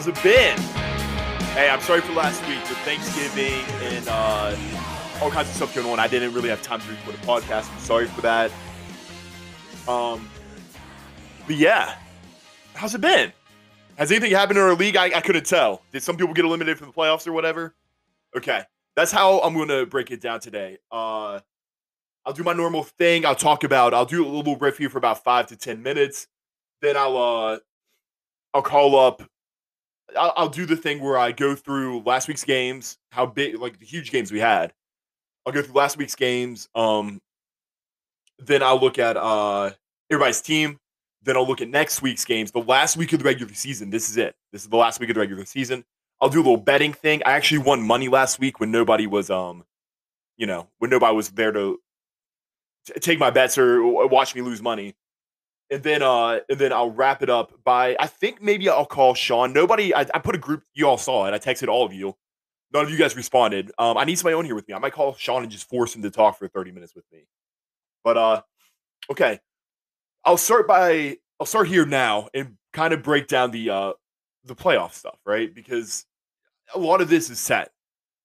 How's it been? Hey, I'm sorry for last week with Thanksgiving and uh, all kinds of stuff going on. I didn't really have time to record a podcast. I'm sorry for that. Um, but yeah, how's it been? Has anything happened in our league? I, I couldn't tell. Did some people get eliminated from the playoffs or whatever? Okay, that's how I'm gonna break it down today. Uh, I'll do my normal thing. I'll talk about. I'll do a little riff here for about five to ten minutes. Then I'll uh, I'll call up. I'll, I'll do the thing where I go through last week's games, how big, like the huge games we had. I'll go through last week's games. Um, then I'll look at uh everybody's team. Then I'll look at next week's games, the last week of the regular season. This is it. This is the last week of the regular season. I'll do a little betting thing. I actually won money last week when nobody was um, you know, when nobody was there to t- take my bets or watch me lose money. And then uh and then I'll wrap it up by I think maybe I'll call Sean. Nobody I, I put a group you all saw it. I texted all of you. None of you guys responded. Um I need somebody on here with me. I might call Sean and just force him to talk for 30 minutes with me. But uh okay. I'll start by I'll start here now and kind of break down the uh the playoff stuff, right? Because a lot of this is set.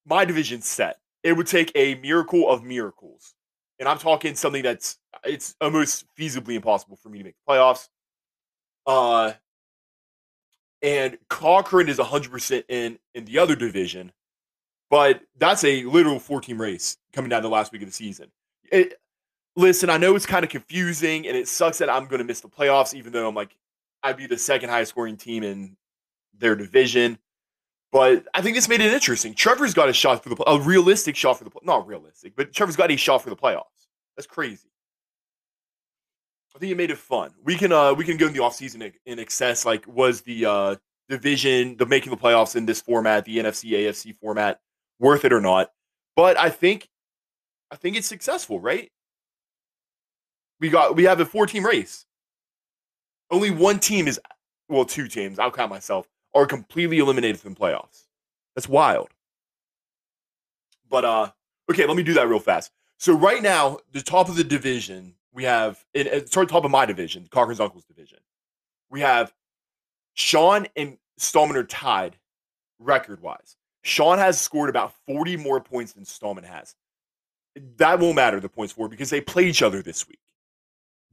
My division's set. It would take a miracle of miracles. And I'm talking something that's it's almost feasibly impossible for me to make the playoffs. Uh and Cochrane is 100% in in the other division, but that's a literal four team race coming down the last week of the season. It, listen, I know it's kind of confusing and it sucks that I'm going to miss the playoffs, even though I'm like, I'd be the second highest scoring team in their division. But I think this made it interesting. Trevor's got a shot for the a realistic shot for the not realistic, but Trevor's got a shot for the playoffs. That's crazy. I think it made it fun. We can uh we can go in the offseason in, excess like was the uh division, the making the playoffs in this format, the NFC AFC format worth it or not. But I think I think it's successful, right? We got we have a four team race. Only one team is well, two teams, I'll count myself, are completely eliminated from playoffs. That's wild. But uh okay, let me do that real fast. So right now, the top of the division, we have and sort of top of my division, Cochran's Uncle's division. We have Sean and Stallman are tied record wise. Sean has scored about 40 more points than Stallman has. That won't matter, the points for, because they play each other this week.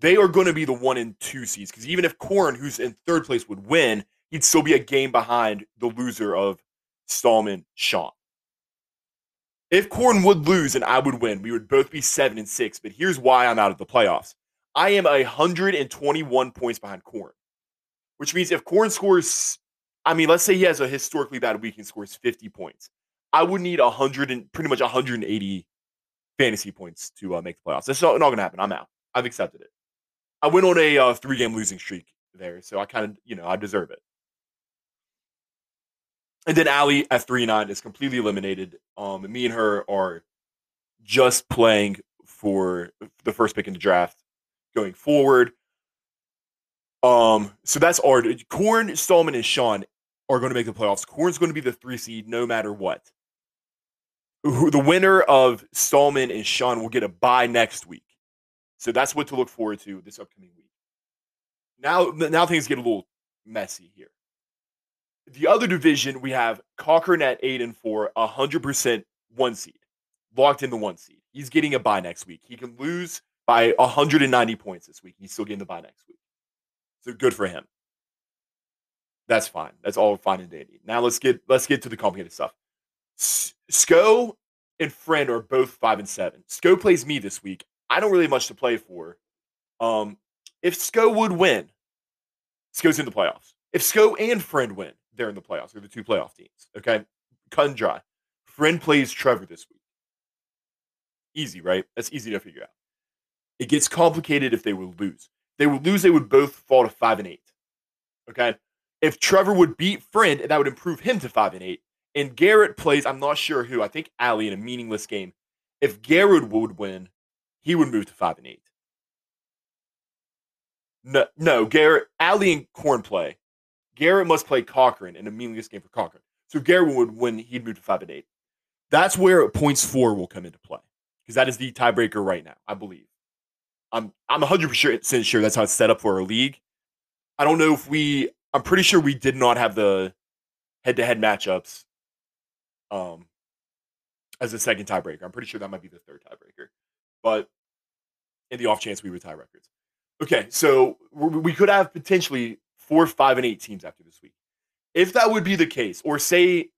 They are going to be the one and two seeds. Because even if Corn, who's in third place, would win, he'd still be a game behind the loser of Stallman Sean. If Corn would lose and I would win, we would both be seven and six. But here's why I'm out of the playoffs. I am 121 points behind Corn, which means if Corn scores, I mean, let's say he has a historically bad week and scores 50 points, I would need 100 and pretty much 180 fantasy points to uh, make the playoffs. That's not, not going to happen. I'm out. I've accepted it. I went on a uh, three game losing streak there, so I kind of, you know, I deserve it. And then Ali at three nine is completely eliminated. Um, me and her are just playing for the first pick in the draft going forward. Um, so that's our Corn, Stallman, and Sean are going to make the playoffs. Corn's going to be the three seed no matter what. Who, the winner of Stallman and Sean will get a bye next week. So that's what to look forward to this upcoming week. Now, now things get a little messy here. The other division, we have Cochrane at eight and four, a hundred percent one seed, locked in the one seed. He's getting a bye next week. He can lose by 190 points this week. He's still getting the bye next week. So good for him. That's fine. That's all fine and dandy. Now let's get let's get to the complicated stuff. Sko and Friend are both five and seven. Sko plays me this week. I don't really have much to play for. Um, if Sko would win, Sko's in the playoffs. If Sko and Friend win, they're in the playoffs. They're the two playoff teams. Okay, and dry. Friend plays Trevor this week. Easy, right? That's easy to figure out. It gets complicated if they would lose. They would lose, they would both fall to five and eight. Okay. If Trevor would beat Friend, that would improve him to five and eight. And Garrett plays, I'm not sure who, I think Ali in a meaningless game. If Garrett would win, he would move to five and eight. No, no, Garrett, Ali and Corn play. Garrett must play Cochran in a meaningless game for Cochran. So Garrett would win, he'd move to five and eight. That's where points for will come into play because that is the tiebreaker right now, I believe. I'm I'm 100% sure that's how it's set up for our league. I don't know if we. I'm pretty sure we did not have the head-to-head matchups um as a second tiebreaker. I'm pretty sure that might be the third tiebreaker, but in the off chance we would tie records. Okay, so we could have potentially four, five, and eight teams after this week. If that would be the case, or say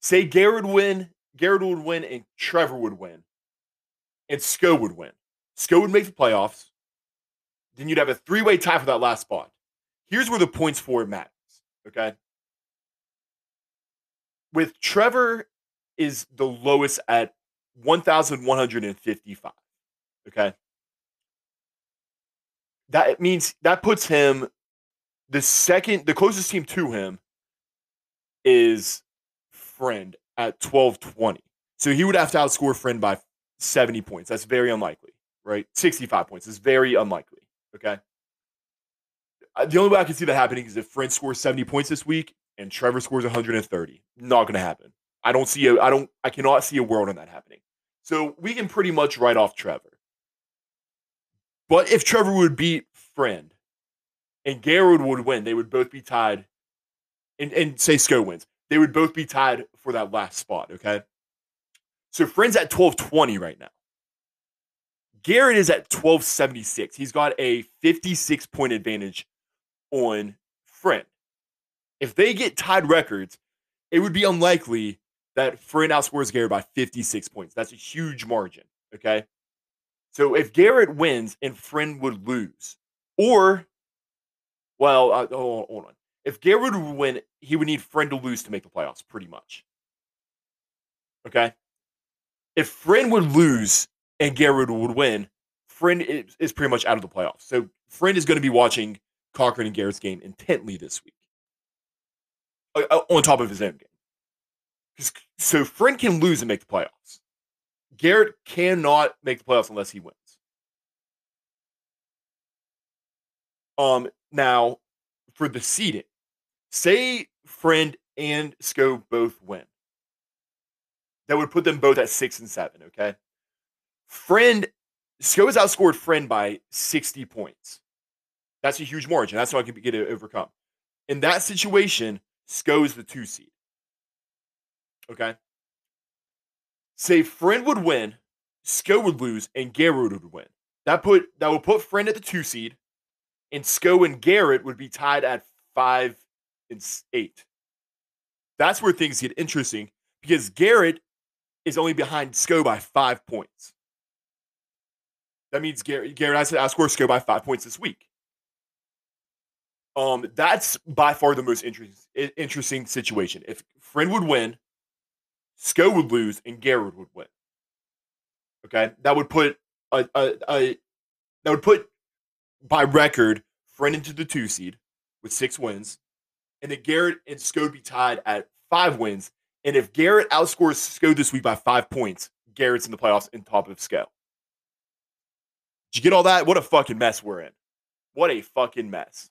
say Garrett win, Garrett would win, and Trevor would win, and Sko would win. Sko would make the playoffs. Then you'd have a three way tie for that last spot. Here's where the points for matters. Okay. With Trevor is the lowest at 1,155. Okay. That means that puts him the second, the closest team to him is Friend at 1220. So he would have to outscore Friend by 70 points. That's very unlikely right? 65 points is very unlikely. Okay. Uh, the only way I can see that happening is if Friend scores 70 points this week and Trevor scores 130. Not going to happen. I don't see a, I don't, I cannot see a world in that happening. So we can pretty much write off Trevor. But if Trevor would beat Friend and Garrett would win, they would both be tied. And, and say Sko wins, they would both be tied for that last spot. Okay. So Friend's at 1220 right now. Garrett is at 1276. He's got a 56 point advantage on Friend. If they get tied records, it would be unlikely that Friend outscores Garrett by 56 points. That's a huge margin. Okay. So if Garrett wins and Friend would lose, or, well, uh, hold, hold on. If Garrett would win, he would need Friend to lose to make the playoffs, pretty much. Okay. If Friend would lose and Garrett would win, Friend is, is pretty much out of the playoffs. So Friend is going to be watching Cochran and Garrett's game intently this week, uh, uh on top of his own game. So Friend can lose and make the playoffs. Garrett cannot make the playoffs unless he wins. Um, now for the seeding, say Friend and Sko both win. That would put them both at six and seven. Okay. Friend, Sko's outscored Friend by 60 points. That's a huge margin. That's how I can get it overcome. In that situation, Sko is the two seed. Okay. Say Friend would win, Sko would lose, and Garrett would win. That put that would put Friend at the two seed, and Sko and Garrett would be tied at five and eight. That's where things get interesting because Garrett is only behind Sko by five points. That means Garrett, Garrett has to outscore Sko by five points this week. Um, that's by far the most interesting interesting situation. If Friend would win, Sko would lose, and Garrett would win. Okay, that would put a, a, a that would put by record Friend into the two seed with six wins, and then Garrett and would be tied at five wins. And if Garrett outscores Sko this week by five points, Garrett's in the playoffs in top of Sko. Did you get all that? What a fucking mess we're in. What a fucking mess.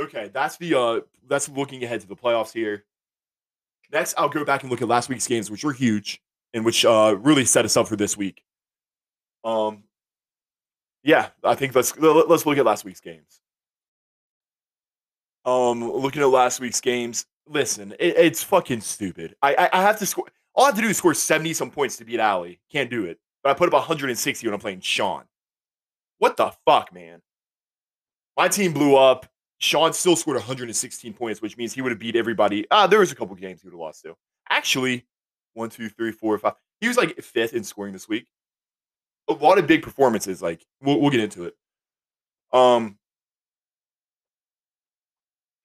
Okay, that's the uh that's looking ahead to the playoffs here. Next, I'll go back and look at last week's games, which were huge and which uh really set us up for this week. Um yeah, I think let's let's look at last week's games. Um, looking at last week's games, listen, it, it's fucking stupid. I, I, I have to score. All I have to do is score seventy some points to beat Ali. Can't do it but I put up 160 when I'm playing Sean. What the fuck, man? My team blew up. Sean still scored 116 points, which means he would have beat everybody. Ah, there was a couple games he would have lost to. Actually, one, two, three, four, five. He was like fifth in scoring this week. A lot of big performances. Like we'll, we'll get into it. Um,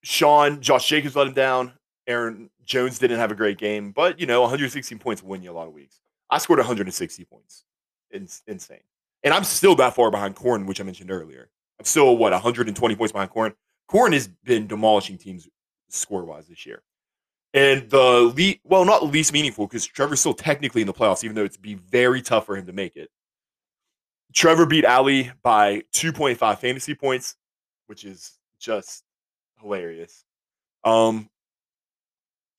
Sean, Josh Jacobs let him down. Aaron Jones didn't have a great game, but you know, 116 points win you a lot of weeks. I scored 160 points. It's insane. And I'm still that far behind Corn, which I mentioned earlier. I'm still what 120 points behind Corn. Corn has been demolishing teams score wise this year. And the least, well, not least meaningful because Trevor's still technically in the playoffs, even though it's be very tough for him to make it. Trevor beat Ali by 2.5 fantasy points, which is just hilarious. Um,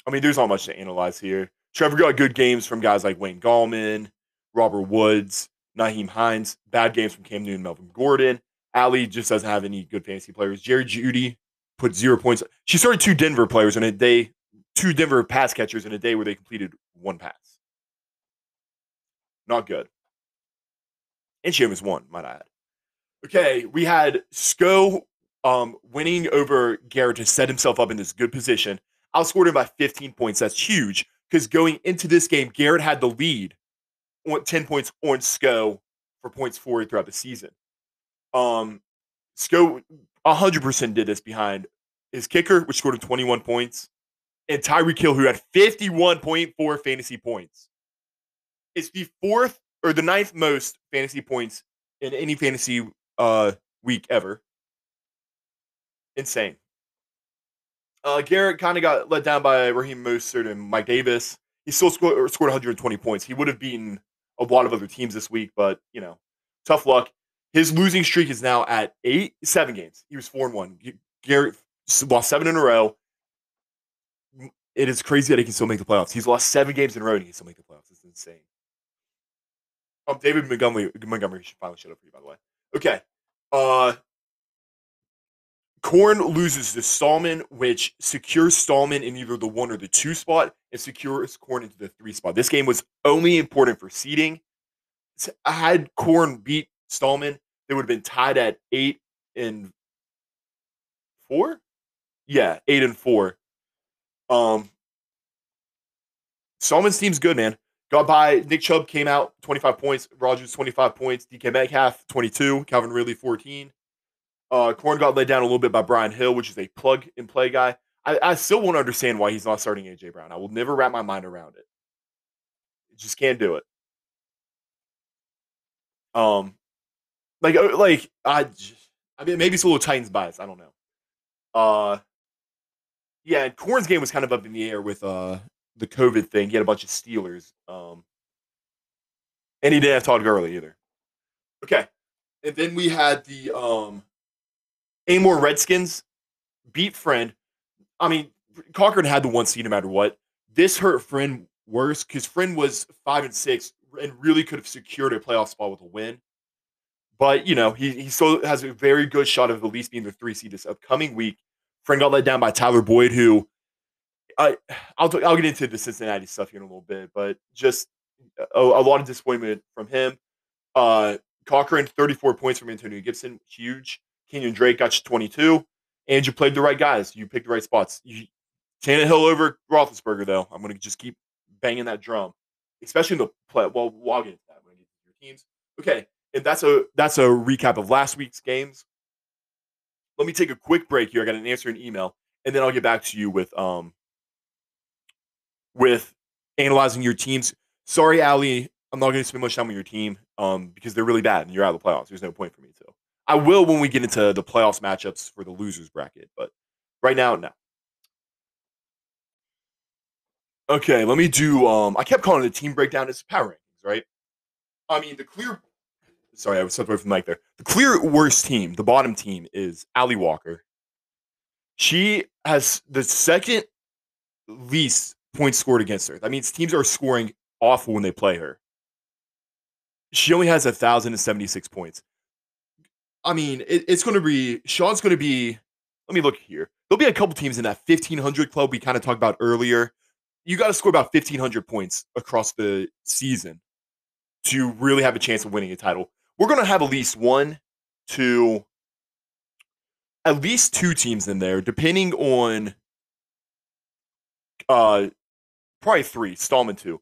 I mean, there's not much to analyze here. Trevor got good games from guys like Wayne Gallman, Robert Woods, Nyheim Hines. Bad games from Cam Newton, Melvin Gordon. Ali just doesn't have any good fantasy players. Jerry Jeudy put zero points. She started two Denver players in a day, two Denver pass catchers in a day where they completed one pass. Not good. And she won, might I add. Okay, we had Sko um, winning over Garrett to set himself up in this good position. Outscored him by 15 points. That's huge because going into this game, Garrett had the lead on 10 points on Sko for points forward throughout the season. Um, Sko 100% did this behind his kicker, which scored him 21 points, and Tyreek Hill, who had 51.4 fantasy points. It's the fourth or the ninth most fantasy points in any fantasy uh, week ever. Insane. Uh, Garrett kind of got let down by Raheem Mostert and Mike Davis. He still scored, scored 120 points. He would have beaten a lot of other teams this week, but you know, tough luck. His losing streak is now at eight, seven games. He was four and one. Garrett lost seven in a row. It is crazy that he can still make the playoffs. He's lost seven games in a row and he can still make the playoffs. It's insane. Um, David Montgomery, Montgomery should finally shut up for you, by the way. Okay. Uh, Corn loses to Stallman, which secures Stallman in either the one or the two spot and secures Corn into the three spot. This game was only important for seeding. Had Corn beat Stallman, they would have been tied at eight and four. Yeah, eight and four. Um, Stallman's team's good, man. Got by Nick Chubb came out 25 points, Rodgers 25 points, DK Metcalf 22, Calvin Ridley 14. Uh, Corn got laid down a little bit by Brian Hill, which is a plug and play guy. I, I still won't understand why he's not starting AJ Brown. I will never wrap my mind around it. Just can't do it. Um, like, uh, like I, I mean, maybe it's a little Titans bias. I don't know. Uh, yeah, and Corn's game was kind of up in the air with uh the COVID thing. He had a bunch of Steelers. Um, and he didn't have Todd Gurley either. Okay, and then we had the um Amor Redskins beat Friend. I mean, Cochran had the one seed no matter what. This hurt Friend worse because Friend was five and six and really could have secured a playoff spot with a win. But you know, he he still has a very good shot of at least being the three seed this upcoming week. Friend got let down by Tyler Boyd, who I I'll I'll get into the Cincinnati stuff here in a little bit, but just a, a lot of disappointment from him. Uh, Cochran, 34 points from Antonio Gibson, huge. Kenyan Drake got you 22, and you played the right guys. You picked the right spots. You, Tannehill over Roethlisberger, though. I'm going to just keep banging that drum, especially in the play. Well, we'll get into that when I get to your teams. Okay, and that's a that's a recap of last week's games. Let me take a quick break here. I got an answer an email, and then I'll get back to you with um with analyzing your teams. Sorry, Ali, I'm not going to spend much time on your team um because they're really bad and you're out of the playoffs. There's no point for me to. I will when we get into the playoffs matchups for the losers bracket, but right now, no. Okay, let me do. Um, I kept calling it a team breakdown. It's power rankings, right? I mean, the clear. Sorry, I was stepped away from the mic there. The clear worst team, the bottom team, is Ali Walker. She has the second least points scored against her. That means teams are scoring awful when they play her. She only has a thousand and seventy six points. I mean, it, it's going to be Sean's going to be. Let me look here. There'll be a couple teams in that fifteen hundred club we kind of talked about earlier. You got to score about fifteen hundred points across the season to really have a chance of winning a title. We're going to have at least one, two, at least two teams in there, depending on uh probably three, Stallman two.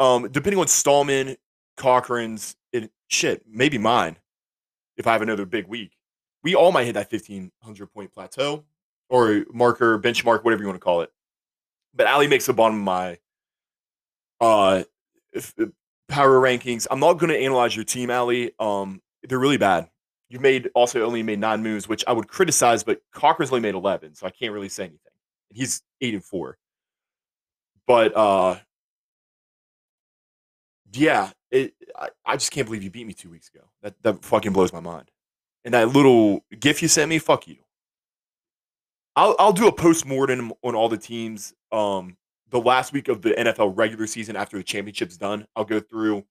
Um, depending on Stallman, Cochran's, it, shit, maybe mine if I have another big week. We all might hit that 1500 point plateau or marker, benchmark, whatever you want to call it. But Ali makes the bottom of my uh if, power rankings. I'm not going to analyze your team, Ali. Um, they're really bad. You made also only made nine moves, which I would criticize, but Cochran's only made eleven, so I can't really say anything. And He's eight and four. But uh yeah, it, I, I just can't believe you beat me two weeks ago. That that fucking blows my mind. And that little gif you sent me, fuck you. I'll I'll do a post mortem on all the teams. Um, the last week of the NFL regular season after the championship's done, I'll go through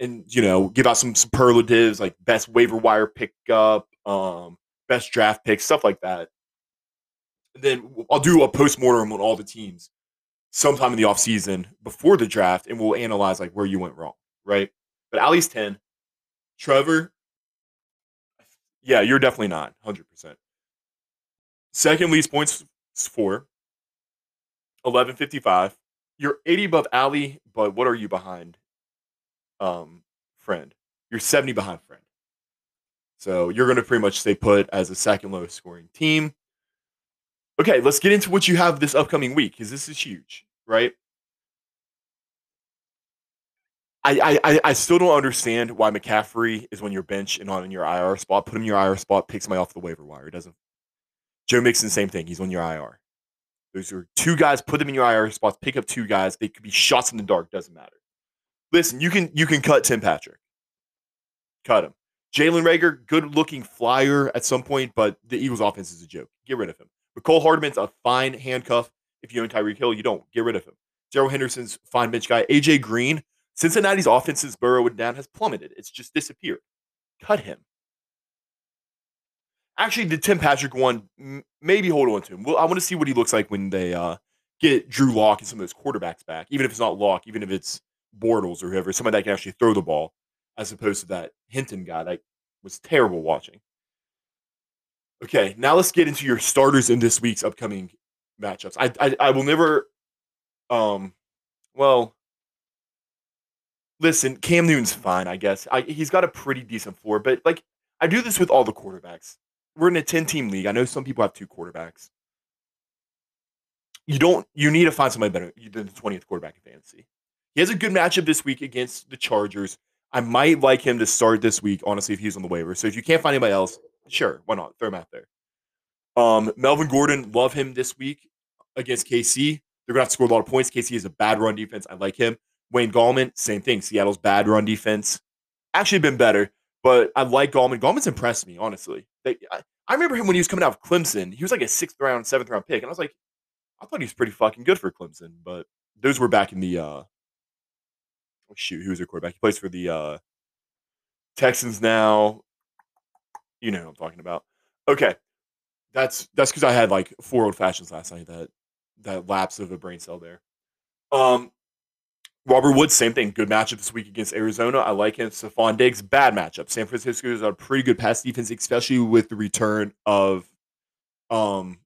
and you know give out some superlatives like best waiver wire pickup, um, best draft pick, stuff like that. And then I'll do a post mortem on all the teams sometime in the off season before the draft, and we'll analyze like where you went wrong, right? But Ali's ten, Trevor. Yeah, you're definitely not hundred percent. Second least points for 1155. You're 80 above Ali, but what are you behind? Um, friend. You're 70 behind friend. So you're going to pretty much stay put as a second lowest scoring team. Okay, let's get into what you have this upcoming week because this is huge, right? I, I I still don't understand why McCaffrey is on your bench and on in your IR spot. Put him in your IR spot, picks somebody off the waiver wire. It doesn't. Joe Mixon, same thing. He's on your IR. Those are two guys. Put them in your IR spots. Pick up two guys. They could be shots in the dark. Doesn't matter. Listen, you can you can cut Tim Patrick. Cut him. Jalen Reagor, good looking flyer at some point, but the Eagles' offense is a joke. Get rid of him. Mecole Hardman's a fine handcuff. If you own Tyreek Hill, you don't. Get rid of him. Darrell Henderson's fine bench guy. AJ Green, Cincinnati's offense offense's Burrow and down has plummeted. It's just disappeared. Cut him. Actually, the Tim Patrick one, maybe hold on to him. Well, I want to see what he looks like when they uh, get Drew Lock and some of those quarterbacks back. Even if it's not Lock, even if it's Bortles or whoever, somebody that can actually throw the ball, as opposed to that Hinton guy that was terrible watching. Okay, now let's get into your starters in this week's upcoming matchups. I I, I will never, um, well, listen, Cam Newton's fine, I guess. I, he's got a pretty decent floor, but like I do this with all the quarterbacks. We're in a 10 team league. I know some people have two quarterbacks. You don't you need to find somebody better than the 20th quarterback in fantasy. He has a good matchup this week against the Chargers. I might like him to start this week, honestly, if he's on the waiver. So if you can't find anybody else, sure, why not? Throw him out there. Um, Melvin Gordon, love him this week against KC. They're gonna have to score a lot of points. KC is a bad run defense. I like him. Wayne Gallman, same thing. Seattle's bad run defense. Actually been better, but I like Gallman. Gallman's impressed me, honestly. They, I, I, remember him when he was coming out of Clemson. He was like a sixth round, seventh round pick, and I was like, I thought he was pretty fucking good for Clemson. But those were back in the uh, oh shoot, who was their quarterback? He plays for the uh, Texans now. You know what I'm talking about. Okay, that's that's because I had like four old fashions last night. That that lapse of a brain cell there. Um, Robert Woods, same thing. Good matchup this week against Arizona. I like him. Stefon Diggs, bad matchup. San Francisco is a pretty good pass defense, especially with the return of um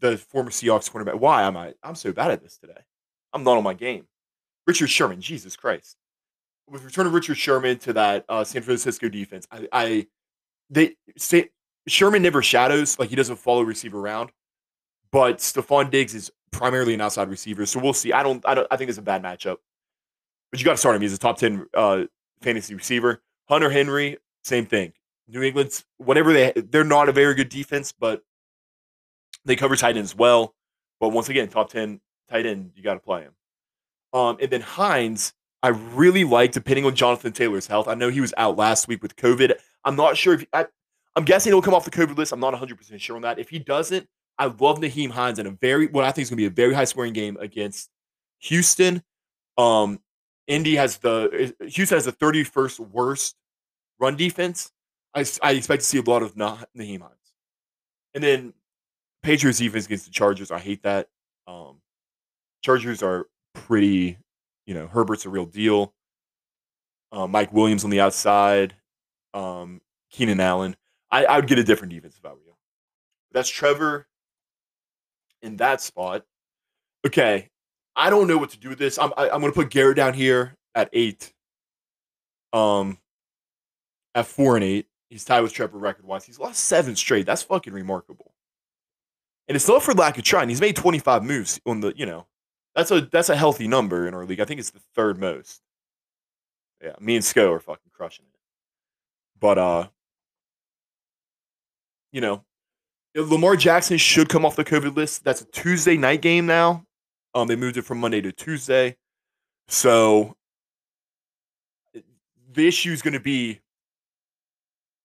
the former Seahawks cornerback. Why am I? I'm so bad at this today. I'm not on my game. Richard Sherman, Jesus Christ. With return of Richard Sherman to that uh, San Francisco defense, I, I they say Sherman never shadows, like he doesn't follow receiver around. But Stefon Diggs is primarily an outside receiver, so we'll see. I don't, I don't, I think it's a bad matchup. But you got to start him. He's a top ten uh, fantasy receiver. Hunter Henry, same thing. New England's whatever they, they're not a very good defense, but they cover tight ends well. But once again, top ten tight end, you got to play him. Um, and then Hines, I really like, depending on Jonathan Taylor's health. I know he was out last week with COVID. I'm not sure if I, I'm guessing he'll come off the COVID list. I'm not 100 percent sure on that. If he doesn't, I love Nyheim Hines in a very what I think is going to be a very high scoring game against Houston. Um, Indy has the Houston has the 31st worst run defense. I, I expect to see a lot of Nyheim Hines, and then Patriots defense against the Chargers. I hate that. Um, Chargers are pretty, you know, Herbert's a real deal. Uh, Mike Williams on the outside, um, Keenan Allen. I, I would get a different defense if I were you. That's Trevor in that spot. Okay, I don't know what to do with this. I'm I, am i am going to put Garrett down here at eight. Um, at four and eight, he's tied with Trevor record wise. He's lost seven straight. That's fucking remarkable. And it's not for lack of trying. He's made 25 moves on the, you know, that's a that's a healthy number in our league. I think it's the third most. Yeah, me and Sko are fucking crushing it. But uh, you know, Lamar Jackson should come off the COVID list. That's a Tuesday night game now. Um, they moved it from Monday to Tuesday. So the issue is going to be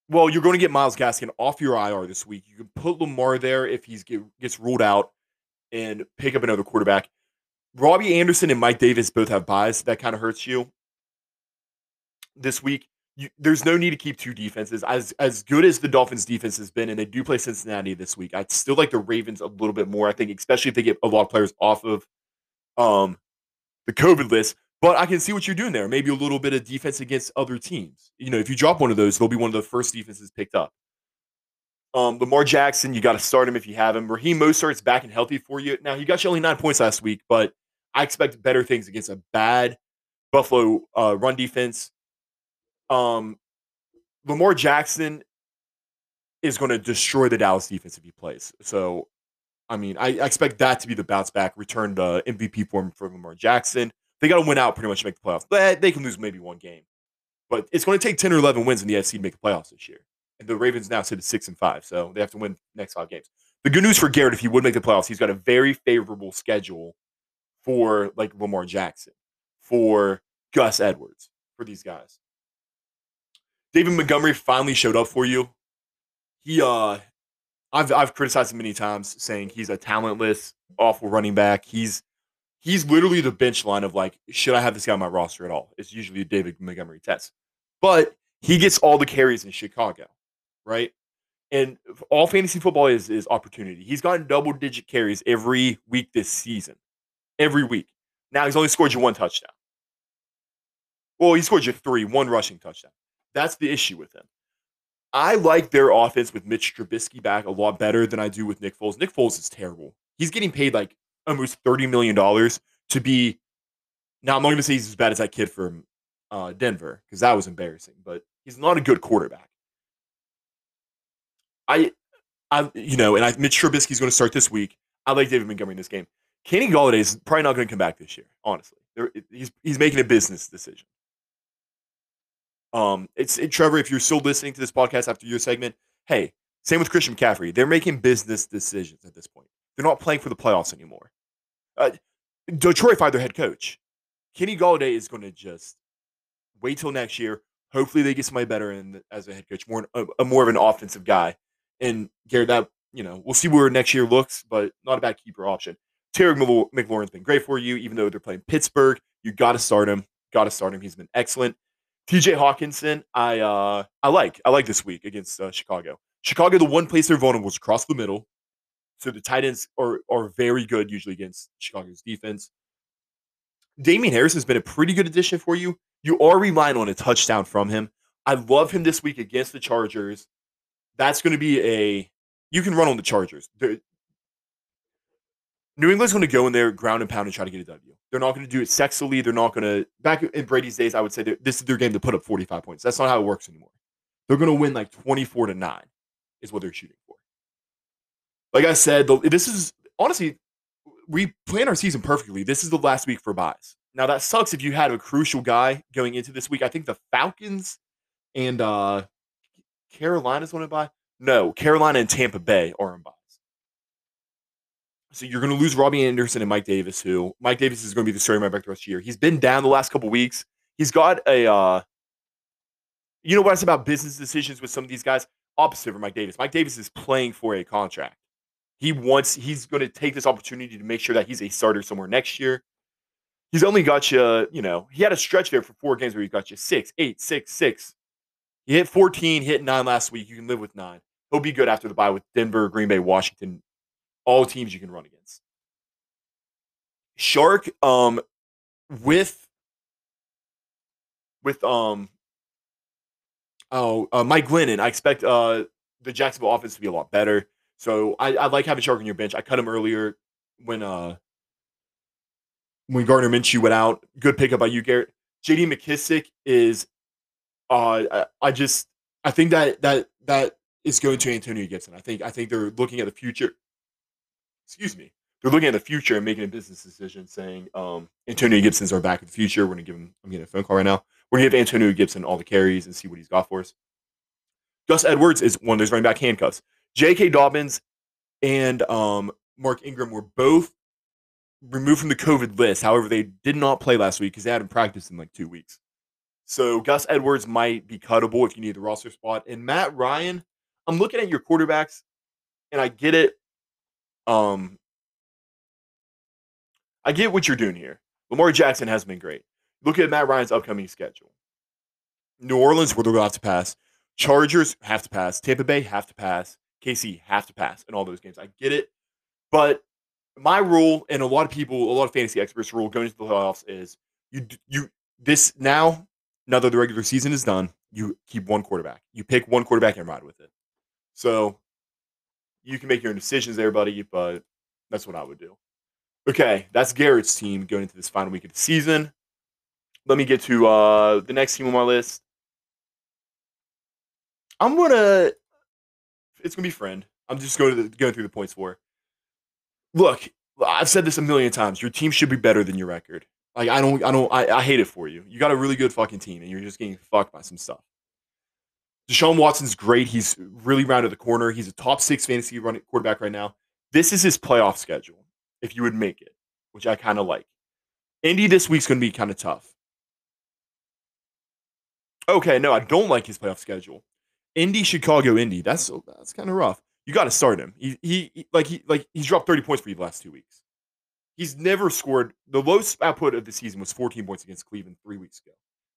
well, you're going to get Myles Gaskin off your IR this week. You can put Lamar there if he get, gets ruled out and pick up another quarterback. Robbie Anderson and Mike Davis both have byes. That kind of hurts you this week. You, there's no need to keep two defenses. As as good as the Dolphins defense has been, and they do play Cincinnati this week, I'd still like the Ravens a little bit more. I think, especially if they get a lot of players off of um the COVID list. But I can see what you're doing there. Maybe a little bit of defense against other teams. You know, if you drop one of those, they'll be one of the first defenses picked up. Um, Lamar Jackson, you got to start him if you have him. Raheem Mostert's back and healthy for you. Now he got you only nine points last week, but I expect better things against a bad Buffalo uh, run defense. Um, Lamar Jackson is going to destroy the Dallas defense if he plays. So, I mean, I, I expect that to be the bounce back, return to MVP form for Lamar Jackson. They got to win out pretty much to make the playoffs. They, they can lose maybe one game, but it's going to take 10 or 11 wins in the NFC to make the playoffs this year. And the Ravens now sit at six and five, so they have to win the next five games. The good news for Garrett, if he would make the playoffs, he's got a very favorable schedule for like Lamar Jackson, for Gus Edwards, for these guys. David Montgomery finally showed up for you. He uh I've I've criticized him many times saying he's a talentless, awful running back. He's he's literally the bench line of like, should I have this guy on my roster at all? It's usually a David Montgomery test. But he gets all the carries in Chicago, right? And all fantasy football is is opportunity. He's gotten double digit carries every week this season every week. Now he's only scored you one touchdown. Well, he scored you three, one rushing touchdown. That's the issue with him. I like their offense with Mitch Trubisky back a lot better than I do with Nick Foles. Nick Foles is terrible. He's getting paid like almost $30 million to be. Now, I'm not going to say he's as bad as that kid from uh, Denver because that was embarrassing, but he's not a good quarterback. I, I, you know, and I, Mitch Trubisky's going to start this week. I like David Montgomery in this game. Kenny Golladay is probably not going to come back this year. Honestly, he's he's making a business decision. Um, it's it, Trevor. If you're still listening to this podcast after your segment, hey, same with Christian McCaffrey. They're making business decisions at this point. They're not playing for the playoffs anymore. Uh, Detroit fired their head coach. Kenny Golladay is going to just wait till next year. Hopefully, they get somebody better in as a head coach, more a, a more of an offensive guy. And Garrett, that you know, we'll see where next year looks, but not a bad keeper option. Terry McLaurin's been great for you, even though they're playing Pittsburgh. You got to start him. Got to start him. He's been excellent. TJ Hockenson, I uh, I like. I like this week against uh, Chicago. Chicago, the one place they're vulnerable is across the middle. So the tight ends are are very good usually against Chicago's defense. Damien Harris has been a pretty good addition for you. You are relying on a touchdown from him. I love him this week against the Chargers. That's going to be a you can run on the Chargers. They're, New England's going to go in there, ground and pound, and try to get a W. They're not going to do it sexily. They're not going to. Back in Brady's days, I would say this is their game to put up 45 points. That's not how it works anymore. They're going to win like 24 to 9, is what they're shooting for. Like I said, this is honestly, we plan our season perfectly. This is the last week for byes. Now, that sucks if you had a crucial guy going into this week. I think the Falcons and uh Carolina's going to bye. No, Carolina and Tampa Bay are in bye. So you're going to lose Robbie Anderson and Mike Davis, who Mike Davis is going to be the starting running back the rest of the year. He's been down the last couple weeks. He's got a, uh, you know what I said about business decisions with some of these guys? Opposite for Mike Davis. Mike Davis is playing for a contract. He wants, he's going to take this opportunity to make sure that he's a starter somewhere next year. He's only got you, you know, he had a stretch there for four games where he got you six, eight, six, six. He hit 14, hit nine last week. You can live with nine. He'll be good after the bye with Denver, Green Bay, Washington, all teams you can run against. Shark, um, with with um oh uh, Mike Glennon, I expect uh the Jacksonville offense to be a lot better. So I, I like having Shark on your bench. I cut him earlier when uh when Gardner Minshew went out. Good pickup by you, Garrett. JD McKissic is uh I, I just I think that that that is going to Antonio Gibson. I think I think they're looking at the future excuse me, they're looking at the future and making a business decision saying, um, Antonio Gibson's our back of the future. We're going to give him, I'm getting a phone call right now. We're going to give Antonio Gibson all the carries and see what he's got for us. Gus Edwards is one of those running back handcuffs. J.K. Dobbins and um, Mark Ingram were both removed from the COVID list. However, they did not play last week because they hadn't practiced in like two weeks. So Gus Edwards might be cuttable if you need the roster spot. And Matt Ryan, I'm looking at your quarterbacks, and I get it. Um, I get what you're doing here. Lamar Jackson has been great. Look at Matt Ryan's upcoming schedule. New Orleans, where they're to have to pass. Chargers have to pass. Tampa Bay have to pass. KC have to pass in all those games. I get it. But my rule, and a lot of people, a lot of fantasy experts' rule going into the playoffs is you you this now now that the regular season is done, you keep one quarterback. You pick one quarterback and ride with it. So you can make your own decisions, everybody, but that's what I would do. Okay, that's Garrett's team going into this final week of the season. Let me get to uh, the next team on my list. I'm gonna. It's gonna be friend. I'm just going to the, going through the points for. Look, I've said this a million times. Your team should be better than your record. Like I don't, I don't, I, I hate it for you. You got a really good fucking team, and you're just getting fucked by some stuff. Deshaun Watson's great. He's really rounded the corner. He's a top six fantasy running quarterback right now. This is his playoff schedule, if you would make it, which I kind of like. Indy this week's going to be kind of tough. Okay, no, I don't like his playoff schedule. Indy, Chicago, Indy. That's that's kind of rough. You got to start him. He, he, he like he like he's dropped 30 points for you the last two weeks. He's never scored. The lowest output of the season was 14 points against Cleveland three weeks ago.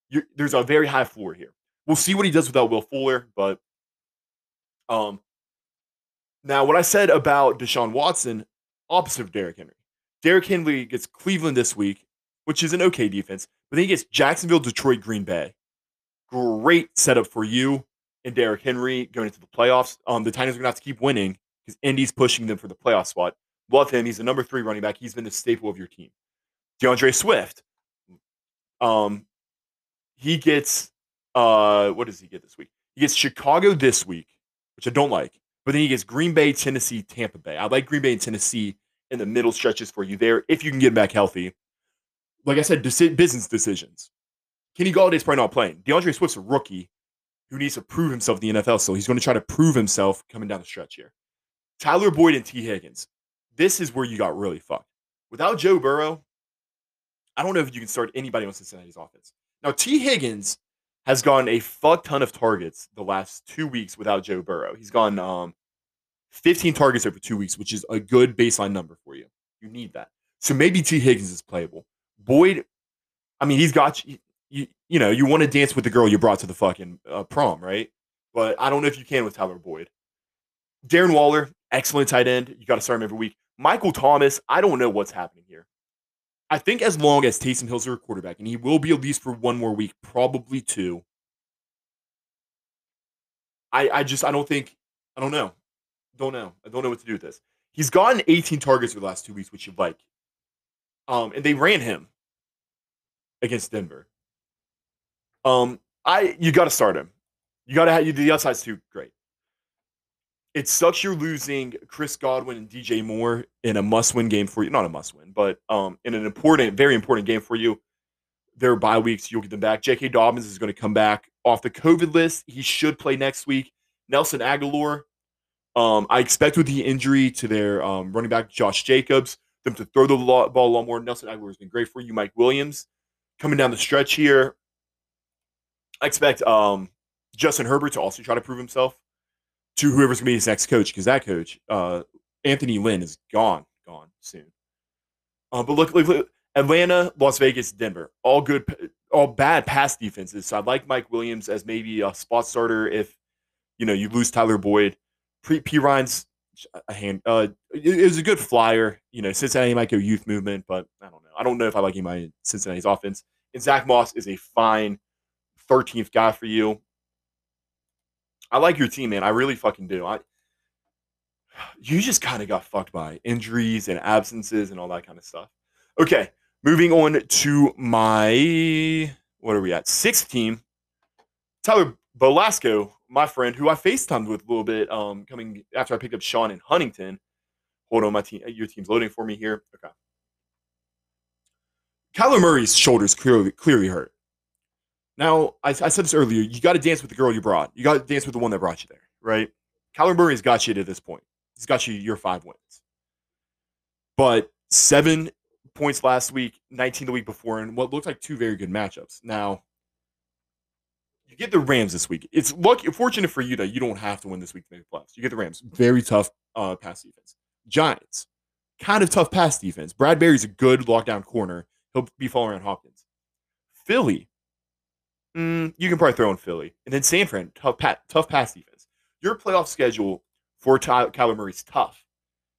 You're, there's a very high floor here. We'll see what he does without Will Fuller, but um, now what I said about Deshaun Watson, opposite of Derrick Henry. Derrick Henry gets Cleveland this week, which is an okay defense, but then he gets Jacksonville, Detroit, Green Bay. Great setup for you and Derrick Henry going into the playoffs. Um, the Titans are going to have to keep winning because Indy's pushing them for the playoff spot. Love him. He's the number three running back. He's been the staple of your team. D'Andre Swift. Um, he gets uh, what does he get this week? He gets Chicago this week, which I don't like. But then he gets Green Bay, Tennessee, Tampa Bay. I like Green Bay and Tennessee in the middle stretches for you there if you can get him back healthy. Like I said, deci- business decisions. Kenny Golladay's probably not playing. D'Andre Swift's a rookie who needs to prove himself in the NFL. So he's going to try to prove himself coming down the stretch here. Tyler Boyd and Tee Higgins. This is where you got really fucked. Without Joe Burrow, I don't know if you can start anybody on Cincinnati's offense. Now, Tee Higgins has gone a fuck ton of targets the last two weeks without Joe Burrow. He's gone um, 15 targets over two weeks, which is a good baseline number for you. You need that. So maybe Tee Higgins is playable. Boyd, I mean, he's got you, you, you know, you want to dance with the girl you brought to the fucking uh, prom, right? But I don't know if you can with Tyler Boyd. Darren Waller, excellent tight end. You got to start him every week. Michael Thomas, I don't know what's happening here. I think as long as Taysom Hill's your quarterback, and he will be at least for one more week, probably two. I I just I don't think I don't know. Don't know. I don't know what to do with this. He's gotten 18 targets for the last two weeks, which you like. Um, and they ran him against Denver. Um, I you got to start him. You got to have you the upside's too great. It sucks you're losing Chris Godwin and DJ Moore in a must-win game for you. Not a must-win, but um, in an important, very important game for you. Their bye weeks, you'll get them back. J.K. Dobbins is going to come back off the COVID list. He should play next week. Nelson Agholor, um, I expect with the injury to their um, running back Josh Jacobs, them to throw the ball a lot more. Nelson Agholor has been great for you. Mike Williams coming down the stretch here. I expect um, Justin Herbert to also try to prove himself to whoever's going to be his next coach because that coach, uh, Anthony Lynn, is gone, gone soon. Uh, but look, look, look, Atlanta, Las Vegas, Denver, all good, all bad pass defenses. So I'd like Mike Williams as maybe a spot starter if you know you lose Tyler Boyd. P, P Ryan's a hand. Uh, it was a good flyer. You know, Cincinnati might go youth movement, but I don't know. I don't know if I like him in Cincinnati's offense. And Zach Moss is a fine 13th guy for you. I like your team, man. I really fucking do. I you just kind of got fucked by injuries and absences and all that kind of stuff. Okay, moving on to my what are we at? Sixth team. Tyler Belasco, my friend, who I FaceTimed with a little bit, um, coming after I picked up Sean in Huntington. Hold on, my team, your team's loading for me here. Okay. Kyler Murray's shoulders clearly clearly hurt. Now, I, I said this earlier. You got to dance with the girl you brought. You got to dance with the one that brought you there, right? Kyler Murray's got you to this point. He's got you your five wins. But seven points last week, 19 the week before, and what looked like two very good matchups. Now, you get the Rams this week. It's lucky, fortunate for you that you don't have to win this week to make the playoffs. You get the Rams. Very tough uh, pass defense. Giants, kind of tough pass defense. Bradberry's a good lockdown corner. He'll be following around Hopkins. Philly, mm, you can probably throw in Philly. And then San Fran, tough, pa- tough pass defense. Your playoff schedule for Ty- Kyler Murray's tough.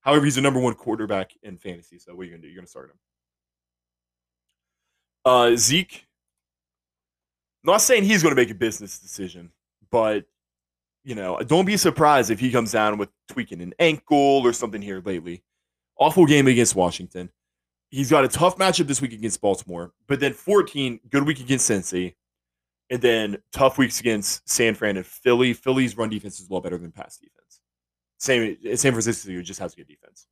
However, he's the number one quarterback in fantasy. So what are you gonna do? You're gonna start him. Uh, Zeke. Not saying he's going to make a business decision, but you know, don't be surprised if he comes down with tweaking an ankle or something here lately. Awful game against Washington. He's got a tough matchup this week against Baltimore, but then 14, good week against Cincy, and then tough weeks against San Fran and Philly. Philly's run defense is a lot better than pass defense. Same San Francisco just has a good defense.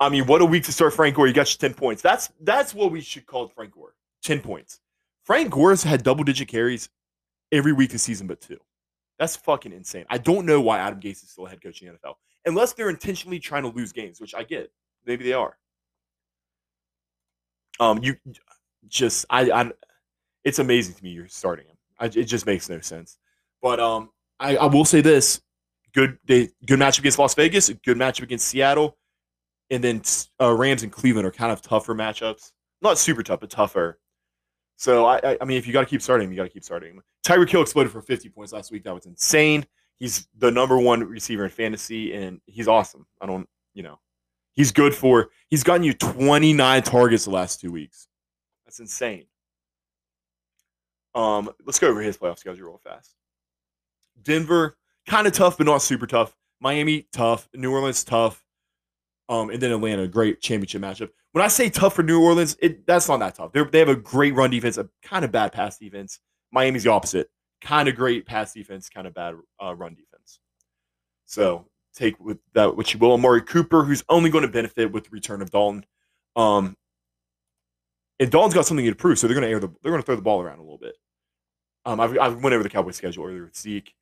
I mean, what a week to start Frank Gore. You got your 10 points. That's that's what we should call Frank Gore. 10 points. Frank Gore's had double digit carries every week this season but two. That's fucking insane. I don't know why Adam Gase is still a head coach in the NFL. Unless they're intentionally trying to lose games, which I get. Maybe they are. Um, you just I I it's amazing to me you're starting him. I, it just makes no sense. But um, I, I will say this: good they good matchup against Las Vegas, good matchup against Seattle, and then uh, Rams and Cleveland are kind of tougher matchups. Not super tough, but tougher. So I I, I mean, if you got to keep starting him, you got to keep starting him. Tyreek Hill exploded for 50 points last week. That was insane. He's the number one receiver in fantasy, and he's awesome. I don't, you know, he's good for. He's gotten you 29 targets the last two weeks. That's insane. Um, let's go over his playoff schedule real fast. Denver, kind of tough, but not super tough. Miami, tough. New Orleans, tough. Um, and then Atlanta, great championship matchup. When I say tough for New Orleans, it that's not that tough. They're, they have a great run defense, a kind of bad pass defense. Miami's the opposite. Kind of great pass defense, kind of bad uh, run defense. So take with that what you will. Amari Cooper, who's only going to benefit with the return of Dalton. Um, and Dalton's got something to prove, so they're going to air the they're going to throw the ball around a little bit. Um, I've, I went over the Cowboys schedule earlier with Zeke.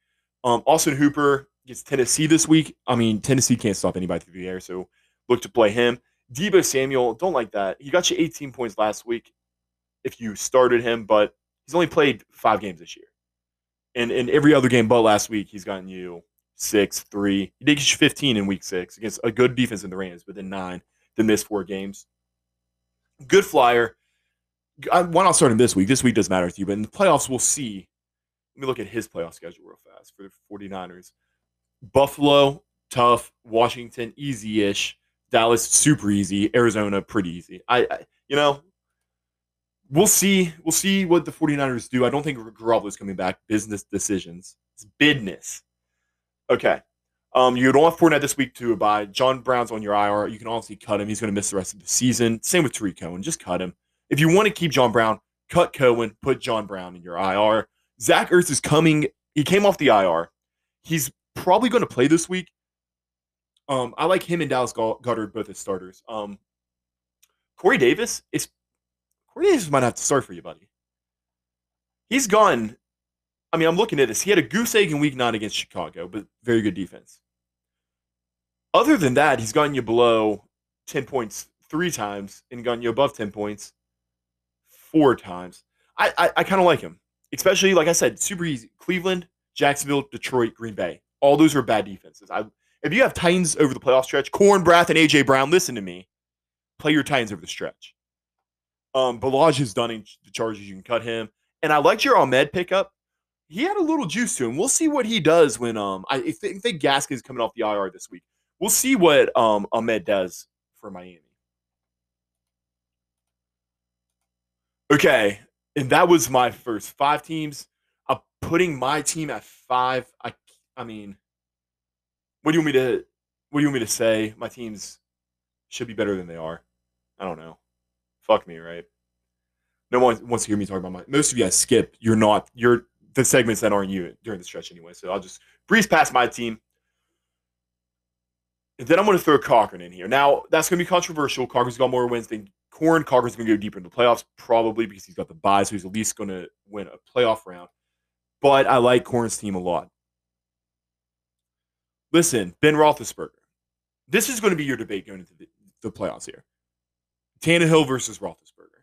Um, Austin Hooper gets Tennessee this week. I mean, Tennessee can't stop anybody through the air, so look to play him. Deebo Samuel, don't like that. He got you 18 points last week if you started him, but he's only played five games this year. And in every other game but last week, he's gotten you six, three. He did get you 15 in week six against a good defense in the Rams, but then nine, then missed four games. Good flyer. I, why not start him this week? This week does matter to you, but in the playoffs, we'll see. Let me look at his playoff schedule real fast for the 49ers. Buffalo, tough. Washington, easy ish. Dallas, super easy. Arizona, pretty easy. I, I, you know, we'll see. We'll see what the 49ers do. I don't think Garoppolo's coming back. Business decisions. It's business. Okay. Um, you don't have Fournette this week to buy. John Brown's on your IR. You can honestly cut him. He's going to miss the rest of the season. Same with Tarik Cohen. Just cut him. If you want to keep John Brown, cut Cohen, put John Brown in your IR. Zach Ertz is coming. He came off the IR. He's probably going to play this week. Um, I like him and Dallas Goedert both as starters. Um, Corey Davis is Corey Davis might have to start for you, buddy. He's gone. I mean, I'm looking at this. He had a goose egg in week nine against Chicago, but very good defense. Other than that, he's gotten you below 10 points three times and gotten you above 10 points four times. I, I, I kind of like him, especially, like I said, super easy. Cleveland, Jacksonville, Detroit, Green Bay. All those are bad defenses. I if you have Titans over the playoff stretch, Corn, Brath, and AJ Brown, listen to me. Play your Titans over the stretch. Um, Ballage has done in the Chargers. You can cut him. And I liked your Ahmed pickup. He had a little juice to him. We'll see what he does when um I think, think Gaskin is coming off the IR this week. We'll see what um Ahmed does for Miami. Okay, and that was my first five teams. I'm putting my team at five. I I mean, what do you want me to what do you want me to say? My teams should be better than they are. I don't know. Fuck me, right? No one wants to hear me talk about my most of you guys skip. You're not you're the segments that aren't you during the stretch anyway. So I'll just breeze past my team. And then I'm going to throw Cochran in here. Now, that's going to be controversial. Cochran's got more wins than Corn. Cochran's going to go deeper into the playoffs, probably because he's got the bye, so he's at least going to win a playoff round. But I like Corn's team a lot. Listen, Ben Roethlisberger. This is going to be your debate going into the, the playoffs here. Tannehill versus Roethlisberger.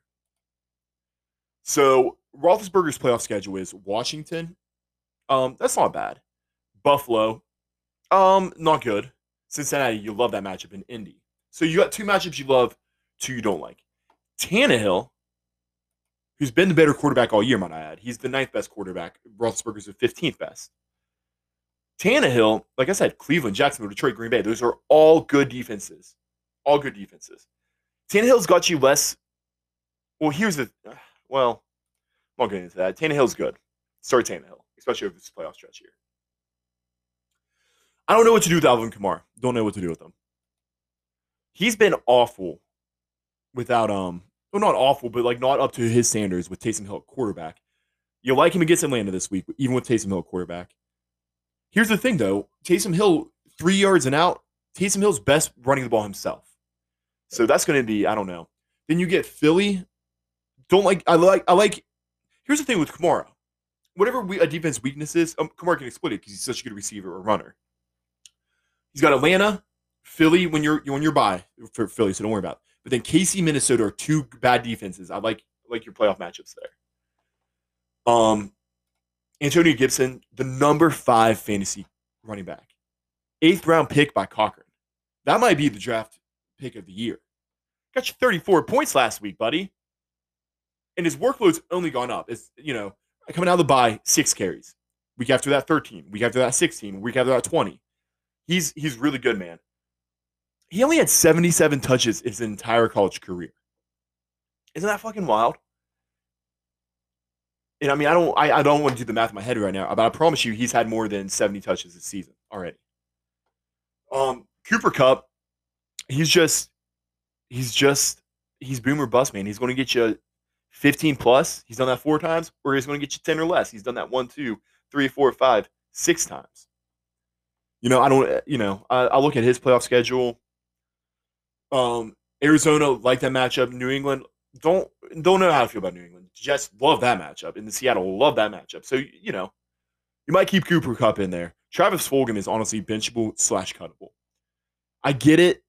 So Roethlisberger's playoff schedule is Washington. Um, that's not bad. Buffalo. Um, not good. Cincinnati, you love that matchup in Indy. So you got two matchups you love, two you don't like. Tannehill, who's been the better quarterback all year, might I add. He's the ninth best quarterback. Roethlisberger's the 15th best. Tannehill, like I said, Cleveland, Jacksonville, Detroit, Green Bay, those are all good defenses. All good defenses. Tannehill's got you less. Well, here's the. Well, I'm not getting into that. Tannehill's good. Start Tannehill, especially over this playoff stretch here. I don't know what to do with Alvin Kamara. Don't know what to do with him. He's been awful without um well not awful, but like not up to his standards with Taysom Hill quarterback. You'll like him against Atlanta this week, even with Taysom Hill quarterback. Here's the thing though, Taysom Hill three yards and out. Taysom Hill's best running the ball himself. So that's going to be I don't know. Then you get Philly. Don't like I like I like. Here's the thing with Kamara. Whatever we, a defense weakness is, um, Kamara can exploit it because he's such a good receiver or runner. He's got Atlanta, Philly when you're when you're by for Philly, so don't worry about. It. But then KC, Minnesota are two bad defenses. I like like your playoff matchups there. Um, Antonio Gibson, the number five fantasy running back, eighth round pick by Cochran. That might be the draft pick of the year. Got you 34 points last week, buddy. And his workload's only gone up. It's you know coming out of the bye, six carries. Week after that, 13. Week after that, 16. Week after that, 20. He's he's really good, man. He only had 77 touches his entire college career. Isn't that fucking wild? And I mean, I don't I, I don't want to do the math in my head right now, but I promise you he's had more than 70 touches this season already. Um Cooper Kupp, he's just he's just he's boomer bust, man. He's going to get you 15 plus. He's done that four times, or he's going to get you 10 or less. He's done that one, two, three, four, five, six times. You know, I don't. You know, I, I look at his playoff schedule. Um, Arizona like that matchup. New England don't don't know how to feel about New England. Just love that matchup, and the Seattle love that matchup. So you know, you might keep Cooper Kupp in there. Travis Fulgham is honestly benchable slash cuttable. I get it.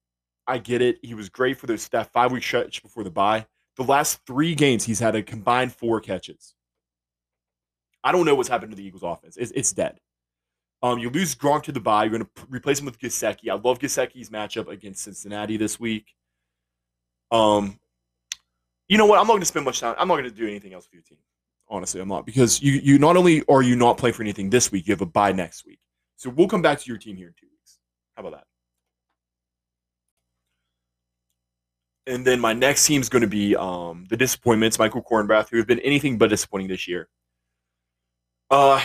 I get it. He was great for those that five week stretch before the bye. The last three games, he's had a combined four catches. I don't know what's happened to the Eagles' offense. It's, it's dead. Um, you lose Gronk to the bye. You're going to replace him with Gesicki. I love Gesicki's matchup against Cincinnati this week. Um, you know what? I'm not going to spend much time. I'm not going to do anything else with your team. Honestly, I'm not because you you not only are you not playing for anything this week, you have a bye next week. So we'll come back to your team here in two weeks. How about that? And then my next team is going to be um, the disappointments, Michael Cornbrath, who have been anything but disappointing this year. Uh,